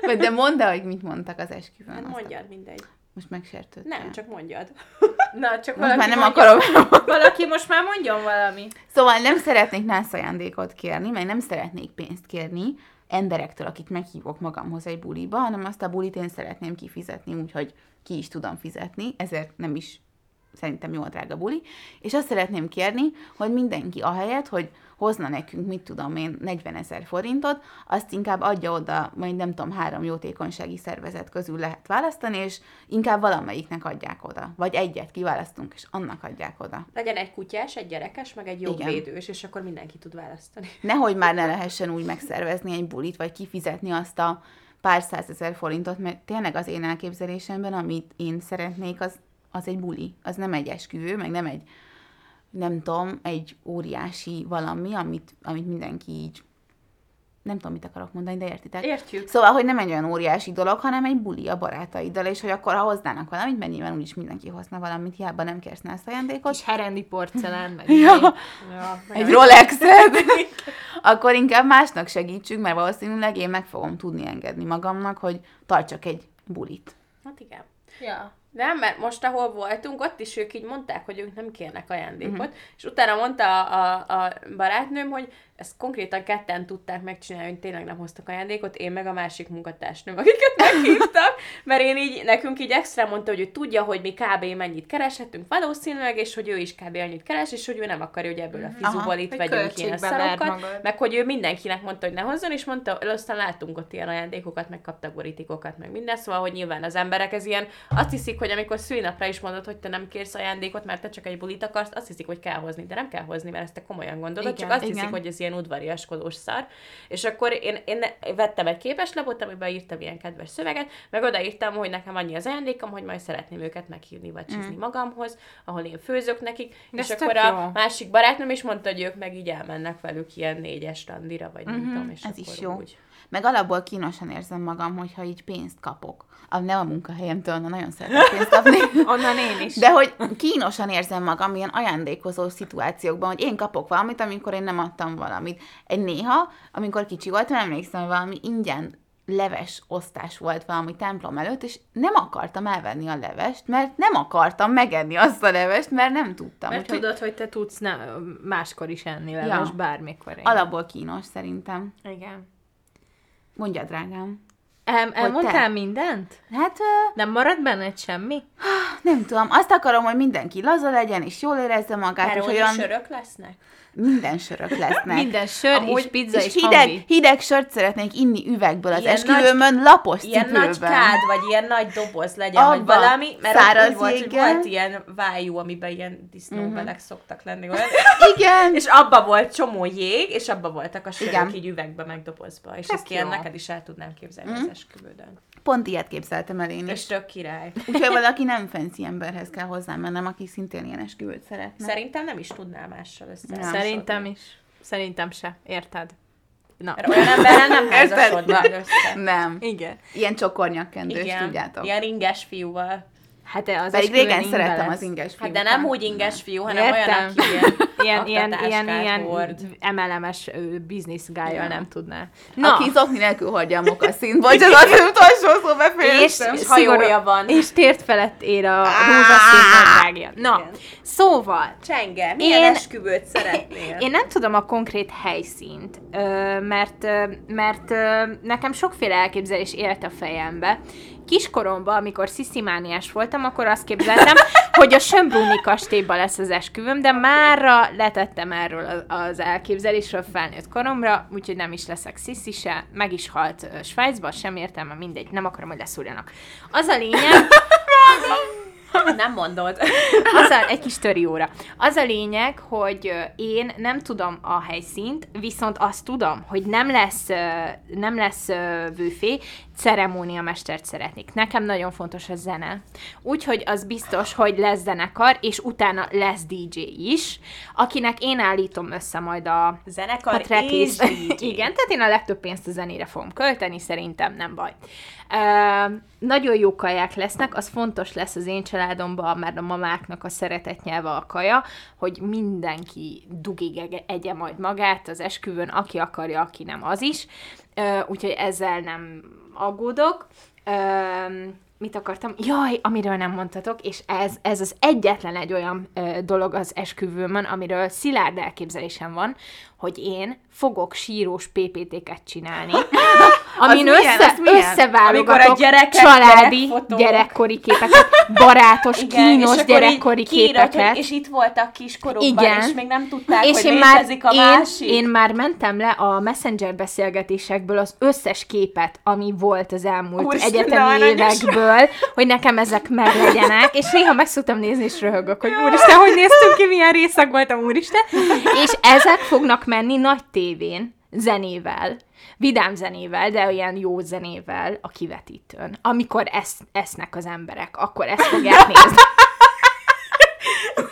Vagy de mondd el, hogy mit mondtak az esküvőn. Hát mondjad, mindegy. Most megsértődtél. Nem, csak mondjad. Na, csak Most valaki már nem mondja. akarom. Valaki most már mondjon valami. Szóval nem szeretnék nász ajándékot kérni, meg nem szeretnék pénzt kérni emberektől, akit meghívok magamhoz egy buliba, hanem azt a bulit én szeretném kifizetni, úgyhogy ki is tudom fizetni, ezért nem is szerintem jó drága buli, és azt szeretném kérni, hogy mindenki ahelyett, hogy hozna nekünk, mit tudom én, 40 ezer forintot, azt inkább adja oda, majd nem tudom, három jótékonysági szervezet közül lehet választani, és inkább valamelyiknek adják oda. Vagy egyet kiválasztunk, és annak adják oda. Legyen egy kutyás, egy gyerekes, meg egy jogvédős, és akkor mindenki tud választani. Nehogy már ne lehessen úgy megszervezni egy bulit, vagy kifizetni azt a pár százezer forintot, mert tényleg az én elképzelésemben, amit én szeretnék, az, az egy buli. Az nem egy esküvő, meg nem egy, nem tudom, egy óriási valami, amit, amit mindenki így, nem tudom, mit akarok mondani, de értitek? Értjük. Szóval, hogy nem egy olyan óriási dolog, hanem egy buli a barátaiddal, és hogy akkor ha hoznának valamit, mert nyilván úgyis mindenki hozna valamit, hiába nem kérsz nász ajándékot. Kis herendi porcelán, meg Ja. Ja, meg egy Rolexet, akkor inkább másnak segítsünk, mert valószínűleg én meg fogom tudni engedni magamnak, hogy tartsak egy bulit. Hát igen. Ja. Nem, mert most, ahol voltunk, ott is ők így mondták, hogy ők nem kérnek ajándékot, uh-huh. és utána mondta a, a, a barátnőm, hogy ezt konkrétan ketten tudták megcsinálni, hogy tényleg nem hoztak ajándékot, én meg a másik munkatársnőm, akiket meghívtak, mert én így, nekünk így extra mondta, hogy ő tudja, hogy mi kb. mennyit kereshetünk valószínűleg, és hogy ő is kb. annyit keres, és hogy ő nem akarja, hogy ebből a fizuból itt Mhm. Hogy vegyünk ilyen szarokat, meg hogy ő mindenkinek mondta, hogy ne hozzon, és mondta, aztán láttunk ott ilyen ajándékokat, meg kaptak borítikokat, meg minden, szóval, hogy nyilván az emberek ez ilyen, azt hiszik, hogy amikor szülinapra is mondod, hogy te nem kérsz ajándékot, mert te csak egy bulit akarsz, azt hiszik, hogy kell hozni, de nem kell hozni, mert ezt te komolyan gondolod, Igen, csak azt igen. hiszik, hogy ez ilyen udvariaskodós szar. És akkor én, én vettem egy képeslapot, amiben írtam ilyen kedves szöveget, meg odaírtam, hogy nekem annyi az ajándékom, hogy majd szeretném őket meghívni vagy csizni mm. magamhoz, ahol én főzök nekik, De és akkor a jó. másik barátnőm is mondta, hogy ők meg így elmennek velük ilyen négyes randira, vagy nem tudom, és Ez is jó. úgy. Meg alapból kínosan érzem magam, hogyha így pénzt kapok. A, nem a munkahelyemtől, na nagyon szeretek pénzt kapni. Onnan én is. De hogy kínosan érzem magam ilyen ajándékozó szituációkban, hogy én kapok valamit, amikor én nem adtam valamit. Egy néha, amikor kicsi voltam, emlékszem, hogy valami ingyen leves osztás volt valami templom előtt, és nem akartam elvenni a levest, mert nem akartam megenni azt a levest, mert nem tudtam. Mert Úgyhogy tudod, hogy te tudsz ne, máskor is enni leves, Ja. bármikor. Én. alapból kínos szerintem. Igen. Mondja, drágám. El, te? elmondtál mindent? Hát, ö, Nem marad benned semmi? nem tudom, azt akarom, hogy mindenki laza legyen, és jól érezze magát, és Peroni olyan sörök lesznek? Minden sörök lesznek. Minden sör Amúgy- és pizza és és hideg, hambi. hideg sört szeretnék inni üvegből az Ilyen esküvőmön, lapos Ilyen cipőben. nagy kád, vagy ilyen nagy doboz legyen, vagy Abba, valami, mert száraz volt, hogy volt ilyen vájú, amiben ilyen disznóbelek uh-huh. szoktak lenni. Olyan. Igen. és abba volt csomó jég, és abba voltak a sörök Igen. így üvegbe, meg dobozba. És Tök ezt ilyen neked is el tudnám képzelni Mhm. az esküvődön. Pont ilyet képzeltem el én És is. tök király. Úgyhogy valaki nem fancy emberhez kell hozzám mennem, aki szintén ilyen esküvőt szeretne. Szerintem nem is tudnál mással össze. Szerintem is. Szerintem se. Érted? Na. Mert olyan emberrel nem házasodnak össze. Nem. Igen. Ilyen csokornyakkendős, Igen, tudjátok. ilyen inges fiúval. Hát de az Pedig régen szerettem az inges Hát de nem úgy inges fiú, hanem olyan, Értem. aki ilyen, Ilyen, ilyen, ilyen. MLM-es business guy Ja. nem tudná. Na. Aki zokni nélkül hordja a mokasszint. Bocs, az az utolsó szó és, befejeztem. és hajója szigorú- van. És tért felett ér a rózsaszín. Na, szóval, Csenge, milyen Én- esküvőt szeretnél? Én nem tudom a konkrét helyszínt, mert, mert nekem sokféle elképzelés élt a fejembe. Kiskoromban, amikor sziszimániás voltam, akkor azt képzeltem, hogy a Sönbrunni kastélyban lesz az esküvőm, de márra letettem erről az- elképzelésről felnőtt koromra, úgyhogy nem is leszek sziszi se, meg is halt Svájcban, sem értelme, mindegy, nem akarom, hogy leszúrjanak. Az a lényeg, Nem mondod. Az a, egy kis törióra. Az a lényeg, hogy én nem tudom a helyszínt, viszont azt tudom, hogy nem lesz, nem lesz vőfé, ceremóniamestert szeretnék. Nekem nagyon fontos a zene. Úgyhogy az biztos, hogy lesz zenekar, és utána lesz DJ is, akinek én állítom össze majd a Zenekar a és DJ. Igen, tehát én a legtöbb pénzt a zenére fogom költeni, szerintem nem baj. Nagyon jó kaják lesznek, az fontos lesz az én családomban, mert a mamáknak a szeretett nyelve a kaja, hogy mindenki dugig egye majd magát az esküvőn, aki akarja, aki nem az is. Úgyhogy ezzel nem aggódok. Mit akartam? Jaj, amiről nem mondtatok, és ez, ez az egyetlen egy olyan ö, dolog az esküvőmön, amiről szilárd elképzelésem van, hogy én fogok sírós PPT-ket csinálni, amin Az milyen? össze, milyen? Összeválogatok a gyerekek, családi gyerekfotók. gyerekkori képeket, barátos, kínos és gyerekkori kiírod, képeket. hogy, és itt voltak kiskorukban, Igen. és még nem tudták, és hogy én már, a én, másik. én már mentem le a Messenger beszélgetésekből az összes képet, ami volt az elmúlt Úristen, egyetemi évekből, hogy nekem ezek meglegyenek, és néha meg szoktam nézni, és röhögök, hogy úristen, hogy néztünk ki, milyen részeg voltam, úristen. És ezek fognak menni nagy tévén, zenével, vidám zenével, de olyan jó zenével a kivetítőn. Amikor esz, esznek az emberek, akkor ezt fogják nézni.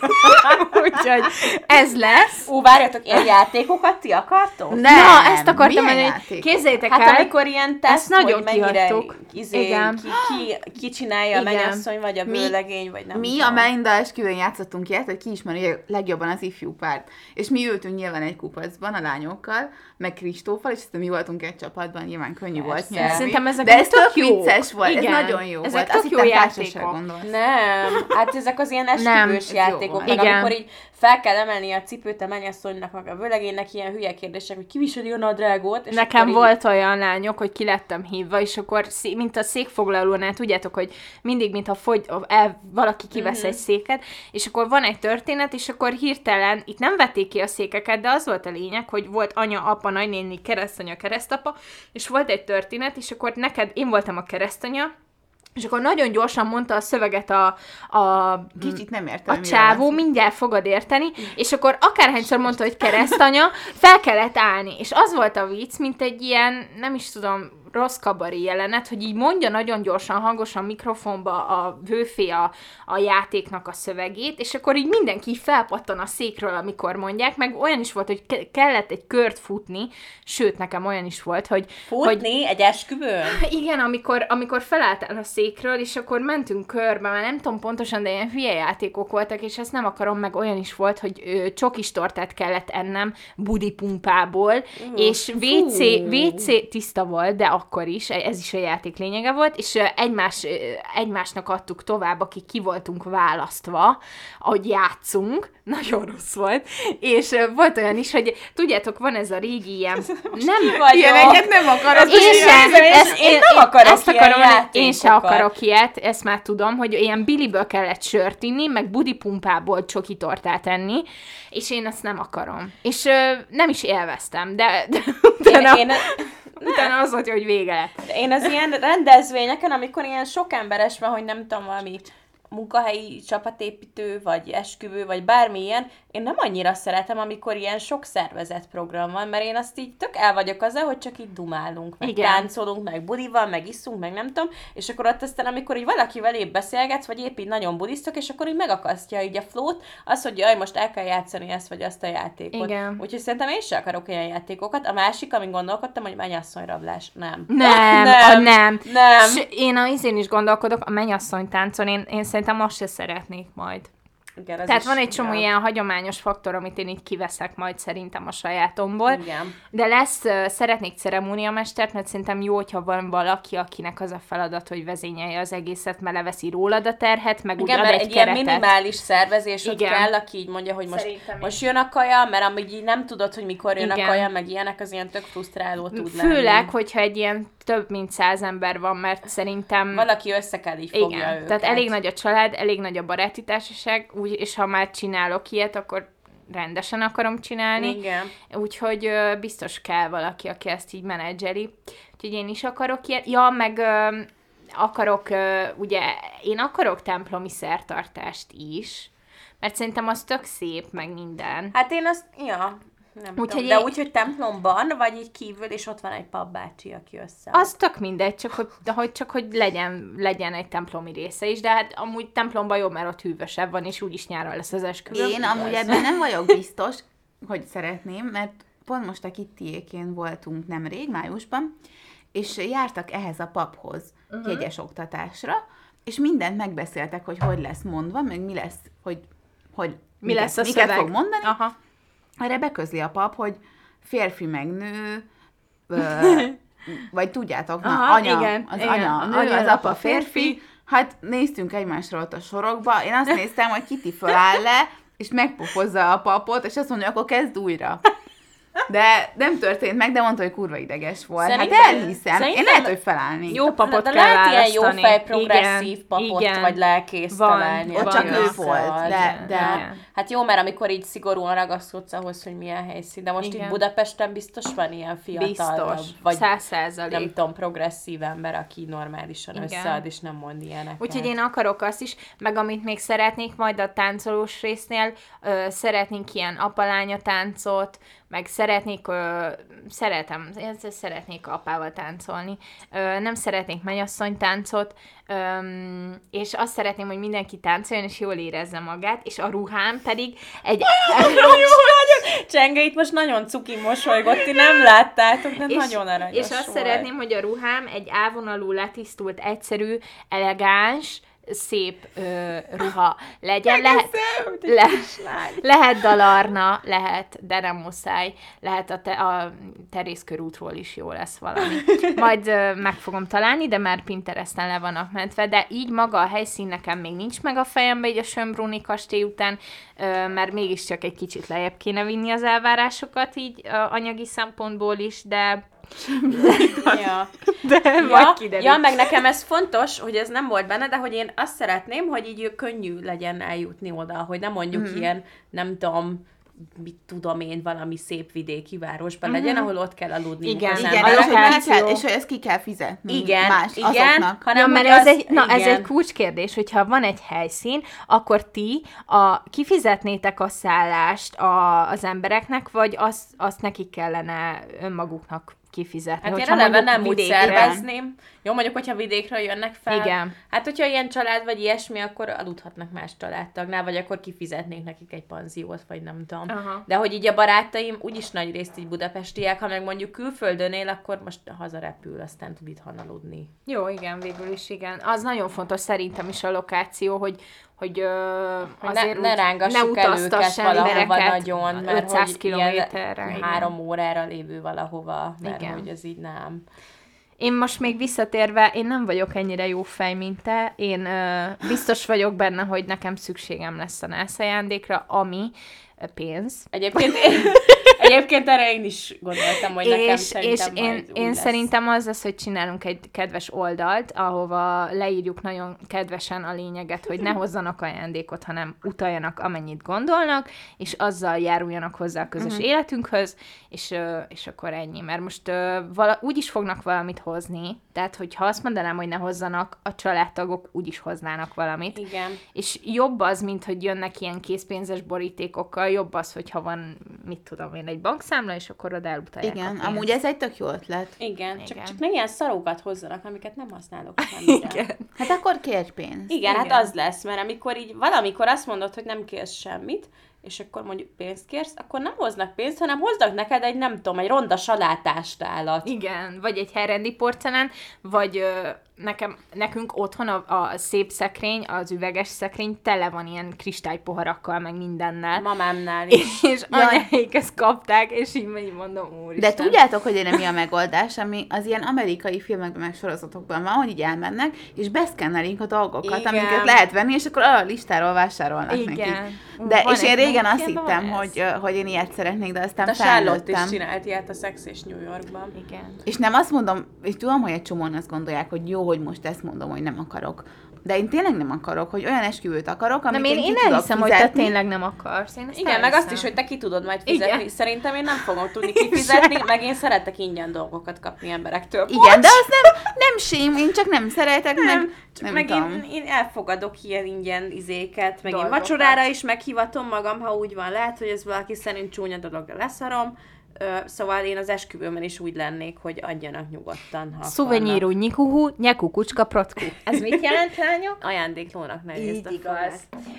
Úgyhogy ez lesz. Ú, várjatok, ilyen játékokat ti akartok? Nem, Na, ezt akartam mondani, hogy játékok? képzeljétek Hát el, amikor ilyen teszt, nagyon hogy mennyire izé, Igen. ki, ki, ki csinálja a Igen. mennyasszony, vagy a vőlegény, vagy nem mi tudom. a Melinda esküvőn játszottunk ilyet, hogy ki ismeri legjobban az ifjú párt. És mi ültünk nyilván egy kupacban a lányokkal, meg Kristóffal, és aztán mi voltunk egy csapatban, nyilván könnyű volt Persze. nyerni. Szerintem ezek De ez tök tök jók. vicces volt, Igen. ez nagyon jó Ezek volt. tök Azt jó játékok. Nem, hát ezek az ilyen esküvős jó játékok, meg Igen. amikor így fel kell emelni a cipőt a mennyasszonynak, meg a vőlegénynek ilyen hülye kérdések, hogy ki viseli a nadrágot, és Nekem így- volt olyan lányok, hogy ki lettem hívva, és akkor, szé- mint a székfoglalónál, tudjátok, hogy mindig, mintha fogy, el, valaki kivesz Mhm. egy széket, és akkor van egy történet, és akkor hirtelen, itt nem vették ki a székeket, de az volt a lényeg, hogy volt anya, apa, nagynéni, keresztanya, keresztapa, és volt egy történet, és akkor neked, én voltam a keresztanya, és akkor nagyon gyorsan mondta a szöveget a, a Kicsit nem értem, a csávó szó. mindjárt fogod érteni, és akkor akárhányszor mondta, hogy keresztanya, fel kellett állni. És az volt a vicc, mint egy ilyen, nem is tudom, rossz kabari jelenet, hogy így mondja nagyon gyorsan, hangosan mikrofonba a vőfé a, a játéknak a szövegét, és akkor így mindenki felpattan a székről, amikor mondják, meg olyan is volt, hogy ke- kellett egy kört futni, sőt, nekem olyan is volt, hogy, hogy Futni egy esküvőn? igen, amikor, amikor felálltál a székről, és akkor mentünk körbe, már nem tudom pontosan, de ilyen hülye játékok voltak, és ezt nem akarom, meg olyan is volt, hogy ö, csokis tortát kellett ennem budipumpából, és WC, WC tiszta volt, de akkor is, ez is a játék lényege volt, és egymás, egymásnak adtuk tovább, akik ki voltunk választva, ahogy játszunk, nagyon rossz volt, és volt olyan is, hogy tudjátok, van ez a régi ilyen, nem, Vagy Ilyeneket nem akarod. én most sem, ezt, én én, nem akarok ezt akarom, én játékokat. akarok ilyet, ezt már tudom, hogy ilyen biliből kellett sört inni, meg budipumpából csoki tortát enni, és én ezt nem akarom. És ö, nem is élveztem, de, de utána, Én, én, utána az volt, hogy vége lett. én az ilyen rendezvényeken, amikor ilyen sok emberes van, hogy nem tudom, valami munkahelyi csapatépítő, vagy esküvő, vagy bármilyen, én nem annyira szeretem, amikor ilyen sok szervezett program van, mert én azt így tök el vagyok azzal, hogy csak így dumálunk, meg Igen. Táncolunk, meg budival, meg iszunk, meg nem tudom, és akkor ott aztán, amikor így valakivel épp beszélgetsz, vagy épp így nagyon budisztok, és akkor így megakasztja így a flót, az, hogy jaj, most el kell játszani ezt, vagy azt a játékot. Igen. Úgyhogy szerintem én sem akarok ilyen játékokat. A másik, amin gondolkodtam, hogy mennyasszonyrablás. Nem. Nem, nem. a nem. Nem. S én a izén is gondolkodok, a mennyasszony táncon, én, én szerintem azt se szeretnék majd. Igen, Tehát van egy csomó ja. ilyen hagyományos faktor, amit én így kiveszek majd szerintem a sajátomból. Igen. De lesz, szeretnék ceremóniamestert, mert szerintem jó, hogyha van valaki, akinek az a feladat, hogy vezényelje az egészet, mert leveszi rólad a terhet, meg úgy Igen, ad mert egy, egy ilyen minimális szervezés ott Igen. kell, aki így mondja, hogy most, Szerintem most jön a kaja, mert amíg így nem tudod, hogy mikor jön Igen. a kaja, meg ilyenek, az ilyen tök frusztráló tud lenni. Főleg, hogyha egy ilyen több mint száz ember van, mert szerintem... Valaki össze kell így fogja igen, őket. tehát elég nagy a család, elég nagy a baráti társaság, úgy, és ha már csinálok ilyet, akkor rendesen akarom csinálni. Igen. Úgyhogy ö, biztos kell valaki, aki ezt így menedzseli. Úgyhogy én is akarok ilyet. Ja, meg ö, akarok, ö, ugye, én akarok templomi szertartást is, mert szerintem az tök szép, meg minden. Hát én azt, ja, nem Úgyhogy tudom. én- De úgy, hogy templomban, vagy így kívül, és ott van egy pabbácsi, aki össze. Az tök mindegy, csak hogy, de hogy csak hogy legyen, legyen egy templomi része is, de hát amúgy templomban jobb, mert ott hűvösebb van, és úgyis nyáron lesz az esküvő. Én amúgy ebben nem vagyok biztos, hogy szeretném, mert pont most a Kittiékén voltunk nemrég, májusban, és jártak ehhez a paphoz uh-huh. jegyes oktatásra, és mindent megbeszéltek, hogy hogy lesz mondva, meg mi lesz, hogy, hogy Mi lesz a miket szöveg? fog mondani. Aha. Erre beközli a pap, hogy férfi meg nő, ö, vagy tudjátok, na, Aha, anya, igen, az igen. anya, a nő, Anya, az apa, apa férfi. Hát néztünk egymásra ott a sorokba, én azt néztem, hogy Kiti föláll le, és megpofozza a papot, és azt mondja, akkor kezd újra. De nem történt meg, de mondta, hogy kurva ideges volt. Szerintem- hát elhiszem. Én lehet, hogy felállnék. Jó papot de kell lehet ilyen jó fej, progresszív Igen, papot, igen. vagy lelkész Van, találni. ott csak ő volt, de- de- Igen. Hát jó, mert amikor így szigorúan ragaszkodsz ahhoz, hogy milyen helyszín, de most Igen. itt Budapesten biztos van ilyen fiatal, Biztos. vagy Száz nem százalék. tudom, progresszív ember, aki normálisan Igen. összead, és nem mond ilyeneket. Úgyhogy én akarok azt is, meg amit még szeretnék majd a táncolós résznél, ö, szeretnénk ilyen apalánya táncot, meg szeretnék, ö, szeretem, ezzel szeretnék apával táncolni, ö, nem szeretnék mennyasszony táncot, öm, és azt szeretném, hogy mindenki táncoljon, és jól érezze magát, és a ruhám pedig egy... Csenge itt most nagyon cuki mosolygott, ti nem láttátok, de nagyon aranyos És azt volt. szeretném, hogy a ruhám egy ávonalú, letisztult, egyszerű, elegáns, szép ö, ruha legyen. Lehet, le, lehet dalarna, lehet, de nem muszáj. Lehet a, te, a terészkörútról is jó lesz valami. Majd ö, meg fogom találni, de már Pinteresten le vannak mentve, de így maga a helyszín nekem még nincs meg a fejembe, így a Sönbrunni kastély után, ö, mert mégiscsak egy kicsit lejjebb kéne vinni az elvárásokat így ö, anyagi szempontból is, de Ja. de Ja, ja, meg nekem ez fontos, hogy ez nem volt benne, de hogy én azt szeretném, hogy így könnyű legyen eljutni oda, hogy nem mondjuk mm. ilyen, nem tudom, mit tudom én, valami szép vidéki városban legyen, ahol ott kell aludni. Igen. Igen, A és hogy, kell, és hogy ezt ki kell fizetni Igen, más igen, azoknak. hanem Ja, mert ez az- egy, na, ez igen. egy kulcskérdés, hogyha van egy helyszín, akkor ti a, kifizetnétek a szállást a, az embereknek, vagy azt, azt nekik kellene önmaguknak kifizetni? Hát én eleve nem úgy szervezném. Jó, mondjuk, hogyha vidékről jönnek fel. Igen. Hát, hogyha ilyen család vagy ilyesmi, akkor aludhatnak más családtagnál, vagy akkor kifizetnék nekik egy panziót, vagy nem tudom. Aha. De hogy így a barátaim úgyis nagy részt így budapestiek, ha meg mondjuk külföldön él, akkor most hazarepül, aztán tud itthon aludni. Jó, igen, végül is igen. Az nagyon fontos szerintem is a lokáció, hogy hogy ö, ne, azért ne úgy rángassuk ne el őket valahova nagyon, mert 500 hogy kilométerre. ilyen három órára lévő valahova, mert Igen. hogy ez így nem. Én most még visszatérve, én nem vagyok ennyire jó fej, mint te. Én ö, biztos vagyok benne, hogy nekem szükségem lesz a ajándékra, ami pénz. Egyébként, egyébként erre én is gondoltam, hogy nekem és, és szerintem én, majd úgy én lesz. szerintem az lesz, hogy csinálunk egy kedves oldalt, ahova leírjuk nagyon kedvesen a lényeget, hogy ne hozzanak ajándékot, hanem utaljanak amennyit gondolnak, és azzal járuljanak hozzá a közös uh-huh. életünkhöz, és, és akkor ennyi. Mert most vala, úgy is fognak valamit hozni, tehát hogyha azt mondanám, hogy ne hozzanak, a családtagok úgy is hoznának valamit. Igen. És jobb az, mint hogy jönnek ilyen készpénzes borítékokkal, jobb az, hogyha van, mit tudom én, egy bankszámla, és akkor oda elutalják a Igen, pénzt. amúgy ez egy tök jó ötlet. Igen, csak, Igen. csak ne ilyen szarókat hozzanak, amiket nem használok semmire. Igen. Hát akkor kérj pénzt. Igen, hát Igen. az lesz, mert amikor így valamikor azt mondod, hogy nem kérsz semmit, és akkor mondjuk pénzt kérsz, akkor nem hoznak pénzt, hanem hoznak neked egy, nem tudom, egy ronda salátástálat. Igen, vagy egy herrendi porcelán, vagy nekem, nekünk otthon a, a szép szekrény, az üveges szekrény tele van ilyen kristálypoharakkal, meg mindennel. Mamámnál is. és anyáik ezt kapták, és így, így mondom, úr. De tudjátok, hogy erre mi a megoldás, ami az ilyen amerikai filmekben, meg sorozatokban van, hogy így elmennek, és beszkennelik a dolgokat, Igen. amiket lehet venni, és akkor a listáról vásárolnak Igen. neki. De, van és én régen azt hittem, hogy, hogy én ilyet szeretnék, de aztán A Charlotte is csinált ilyet a Sex és New Yorkban. Igen. És nem azt mondom, és tudom, hogy egy csomóan azt gondolják, hogy jó, hogy most ezt mondom, hogy nem akarok De én tényleg nem akarok, hogy olyan esküvőt akarok, amit Nem, én, én, én elhiszem, hogy te tényleg nem akarsz. Én ezt Igen, meg azt is, hogy te ki tudod majd fizetni. Igen. Szerintem én nem fogom tudni kifizetni, meg én szeretek ingyen dolgokat kapni emberektől. Igen, de az nem, nem sém, én csak nem szeretek, nem, meg nem meg tudom. én, én elfogadok ilyen ingyen izéket, meg én Dolgokat. vacsorára is meghívatom magam, ha úgy van. Lehet, hogy ez valaki szerint csúnya dolog, de leszarom. Szóval én az esküvőmön is úgy lennék, hogy adjanak nyugodtan, ha Szuvenyírú nyikuhu, nyeku kucska protku. Ez mit jelent, lányok? Ajándéklónak nehéz Így a fogás.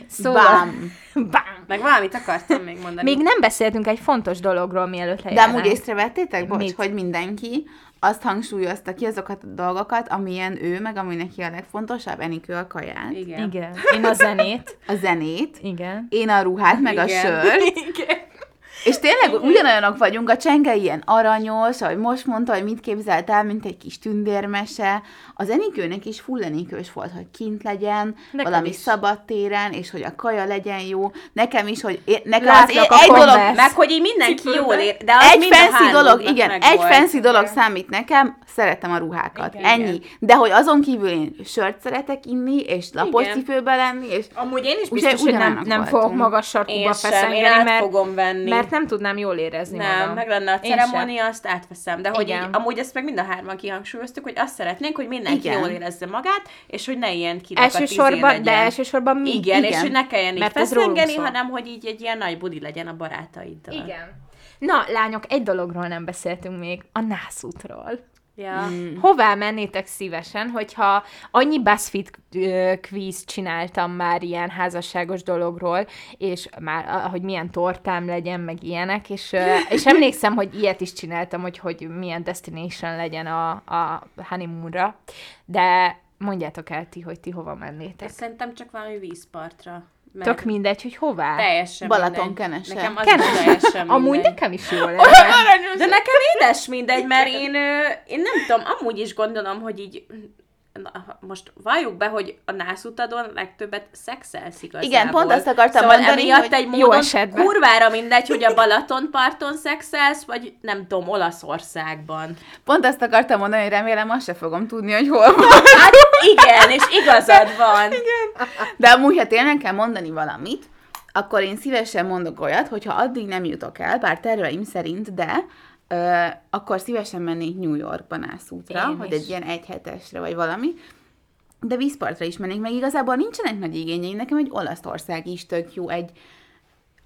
Szóval... Bám. Bám. Meg valamit akartam még mondani. Még nem beszéltünk egy fontos dologról, mielőtt De lejárnánk. amúgy észrevettétek, bocs, Mit? hogy mindenki azt hangsúlyozta ki azokat a dolgokat, amilyen ő, meg ami neki a legfontosabb, Enikő a kaját, Igen. Igen. Én a zenét. a zenét, Igen. én a ruhát, meg a Igen. sört, Igen. És tényleg ugyanolyanok vagyunk, a csenge ilyen aranyos, ahogy most mondta, hogy mit képzelt el, mint egy kis tündérmese. Az Enikőnek is full Enikős volt, hogy kint legyen, Nekem valami is. szabadtéren, és hogy a kaja legyen jó. Nekem is, hogy én, nekem az a egy dolog. Meg hogy így mindenki Cipőbe. jól ér, de az egy fancy dolog, igen, egy fancy dolog számít nekem, szeretem a ruhákat. Igen. Ennyi. De hogy azon kívül én sört szeretek inni, és lapos Igen. cipőbe lenni, és Amúgy én is biztos, hogy nem, nem fogok magas Én én feszengeni, át mert, mert nem tudnám jól érezni nem, magam. meg lenne a ceremónia, azt átveszem. De hogy így, amúgy ezt meg mind a hárman kihangsúlyoztuk, hogy azt szeretnénk, hogy mindenki Igen. jól érezze magát, és hogy ne ilyen kirakat Elsősorban, izé de elsősorban mi. Igen, Igen. és hogy ne kelljen így feszengeni, hanem hogy így egy ilyen nagy budi legyen a barátaiddal. Igen. Na, lányok, egy dologról nem beszéltünk még, a nászútról. Ja. Mm. Hová mennétek szívesen, hogyha annyi BuzzFeed quiz csináltam már ilyen házasságos dologról, és már, hogy milyen tortám legyen, meg ilyenek, és, és emlékszem, hogy ilyet is csináltam, hogy, hogy milyen destination legyen a, a honeymoonra, de mondjátok el ti, hogy ti hova mennétek. Szerintem csak valami vízpartra. Mert Tök mindegy, hogy hová. Teljesen Balaton mindegy. kenese. Nekem az Kenes. is teljesen Amúgy mindegy. nekem is jó. De nekem édes mindegy, mert én, én nem tudom, amúgy is gondolom, hogy így na, most valljuk be, hogy a nászutadon legtöbbet szexelsz igazából. Igen, pont azt akartam szóval mondani, emiatt hogy egy jó módon esetben. kurvára mindegy, hogy a Balatonparton szexelsz, vagy nem tudom, Olaszországban. pont azt akartam mondani, hogy remélem azt se fogom tudni, hogy hol van. Hát igen, és igazad van. De amúgy, ha tényleg kell mondani valamit, akkor én szívesen mondok olyat, hogyha addig nem jutok el, bár terveim szerint, de ö, akkor szívesen mennék New Yorkba nászútra, Én hogy is. egy ilyen egyhetesre vagy valami, de vízpartra is mennék, meg. Igazából nincsenek nagy igényeim, nekem egy Olaszország is tök jó, egy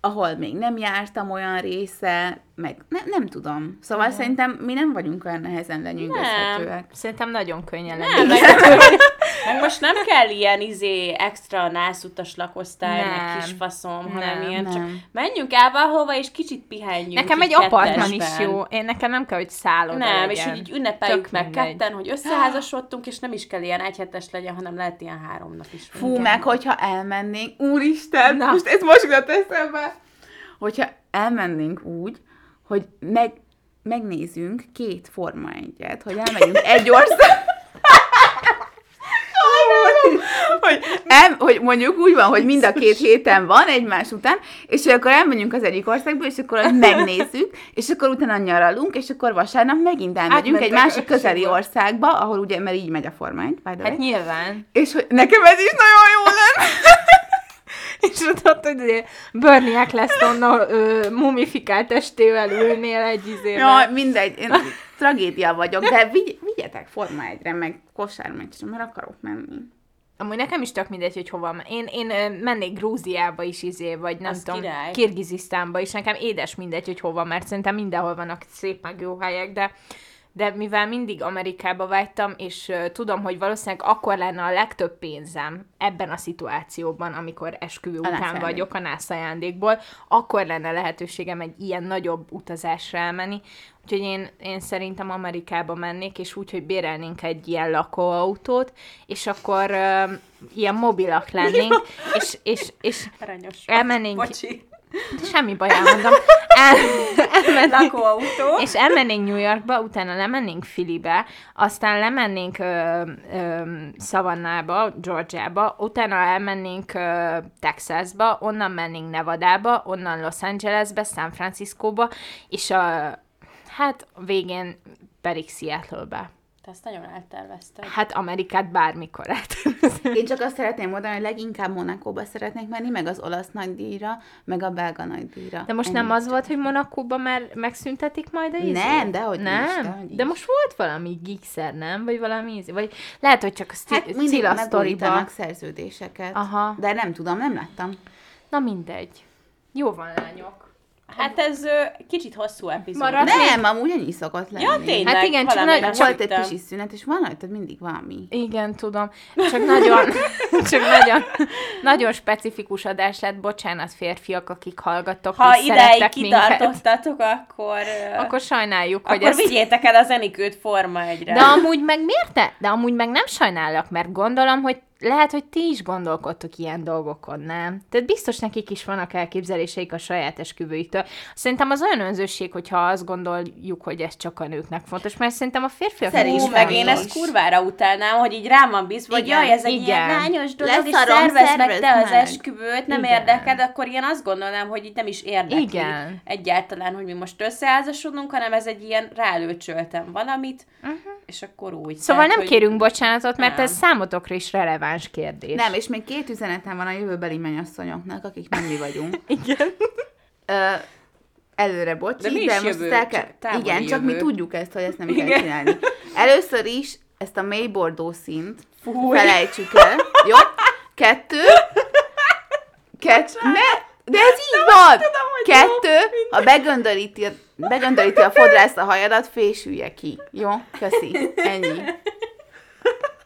ahol még nem jártam olyan része, meg ne, nem tudom. Szóval szerintem mi nem vagyunk olyan nehezen lenyűgözhetőek. Szerintem nagyon könnyen Nem, meg, most nem kell ilyen izé extra nászutas lakosztály, Nem. meg kis faszom, hanem Nem, ilyen csak nem. menjünk el valahova, és kicsit pihenjünk. Nekem egy apartman is jó. Én nekem nem kell, hogy szálloda Nem, legyen. és így, így ünnepeljük Tök meg mindegy. ketten, hogy összeházasodtunk, és nem is kell ilyen egyhetes legyen, hanem lehet ilyen három nap is. Fú, meg hogyha elmennénk, úristen. Na. most ez most jutott eszembe, hogyha elmennénk úgy, hogy meg, megnézünk két forma egyet, hogy elmegyünk egy ország... Hogy, el, hogy mondjuk úgy van, hogy mind a két héten van egymás után, és akkor elmegyünk az egyik országba, és akkor azt megnézzük, és akkor utána nyaralunk, és akkor vasárnap megint elmegyünk egy Átmentek másik közeli országba, ahol ugye, mert így megy a forma egy, by the way. Hát nyilván. És hogy nekem ez is nagyon jó lenne. És tudod, hogy izé Bernie Eccleston ö, mumifikált testével ülnél egy izével. Ja, mindegy, én tragédia vagyok, de vigy, vigyetek Forma egyre, meg kosármeccsre, mert akarok menni. Amúgy nekem is tök mindegy, hogy hova. men- Én, én mennék Grúziába is izé, vagy nem Az tudom, király. Kirgizisztánba is. Nekem édes mindegy, hogy hova, mert szerintem mindenhol vannak szép meg jó helyek, de de mivel mindig Amerikába vágytam, és tudom, hogy valószínűleg akkor lenne a legtöbb pénzem ebben a szituációban, amikor esküvő A után vagyok a nász ajándékból, akkor lenne lehetőségem egy ilyen nagyobb utazásra elmenni. Úgyhogy én, én szerintem Amerikába mennék, és úgy, hogy bérelnénk egy ilyen lakóautót, és akkor uh, ilyen mobilak lennénk, és, és, és Aranyos. Elmennénk- Bocsi. Semmi baj, elmondom. El, elmennénk, Lakóautó. és elmennénk New Yorkba, utána lemennénk Filibe, aztán lemennénk ö, ö, Savannába, Georgiába, utána elmennénk ö, Texasba, onnan mennénk Nevadába, onnan Los Angelesbe, San Franciscóba, és a, hát végén pedig Seattle-be. Te azt nagyon eltervezted. Hát Amerikát bármikor át. Én csak azt szeretném mondani, hogy leginkább Monakóba szeretnék menni, meg az olasz nagydíjra, meg a belga nagydíjra. De most Ennyi. nem az volt, hogy Monakóban már megszüntetik majd a izét? Nem, dehogy is, nem. dehogy De is. most volt valami gigszer, nem? Vagy valami izé? Vagy lehet, hogy csak a sti- Hát mindig megújítanak szerződéseket. Aha. De nem tudom, nem láttam. Na mindegy. Jó van, lányok. Hát ez ö, kicsit hosszú epizód. Marad- Nem, amúgy ennyi szokott lenni. Ja, tényleg. Hát igen, csak nagy- Volt egy kis szünet, és van rajta mindig valami. Igen, tudom. Csak nagyon, csak nagyon, nagyon specifikus adás lett. Bocsánat, férfiak, akik hallgattok, Ha ideig kitartottatok, akkor... Akkor sajnáljuk, hogy akkor ezt... vigyétek el az Enikőt Forma egyre. De amúgy meg miért te? De amúgy meg nem sajnálok, mert gondolom, hogy lehet, hogy ti is gondolkodtok ilyen dolgokon, nem? Tehát biztos nekik is vannak elképzeléseik a saját esküvőiktől. Szerintem az olyan önzőség, hogyha azt gondoljuk, hogy ez csak a nőknek fontos, mert szerintem a férfiak Szerint Ú, is meg én ezt kurvára utálnám, hogy így rám van bízva, hogy Igen, jaj, ez egy igen. ilyen lányos dolog, és szervezd meg te az esküvőt, nem Igen. érdeked, akkor én azt gondolnám, hogy itt nem is érdekli Igen. egyáltalán, hogy mi most összeházasodunk, hanem ez egy ilyen rálőcsöltem valamit, és akkor úgy. Szóval Tehát, nem hogy- kérünk bocsánatot, mert Nem. ez számotokra is releváns kérdés. Nem, és még két üzenetem van a jövőbeli mennyasszonyoknak, akik nem mi vagyunk. Igen. Ö, előre bocsi, De mi is de most jövő, el kell... csak Igen, csak mi jövő. tudjuk ezt, hogy ezt nem kell Igen. csinálni. Először is ezt a mély bordó szint Fúj. felejtsük el. Jó? Kettő. Kettő. Ne! De ez így van! Kettő, ha begöndöríti, a- begöndöríti a fodrász a hajadat, fésülje ki. Jó? Köszi. Ennyi.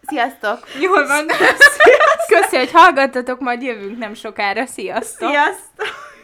Sziasztok! Jól van. Köszi, hogy hallgattatok, majd jövünk nem sokára. Sziasztok! Sziasztok!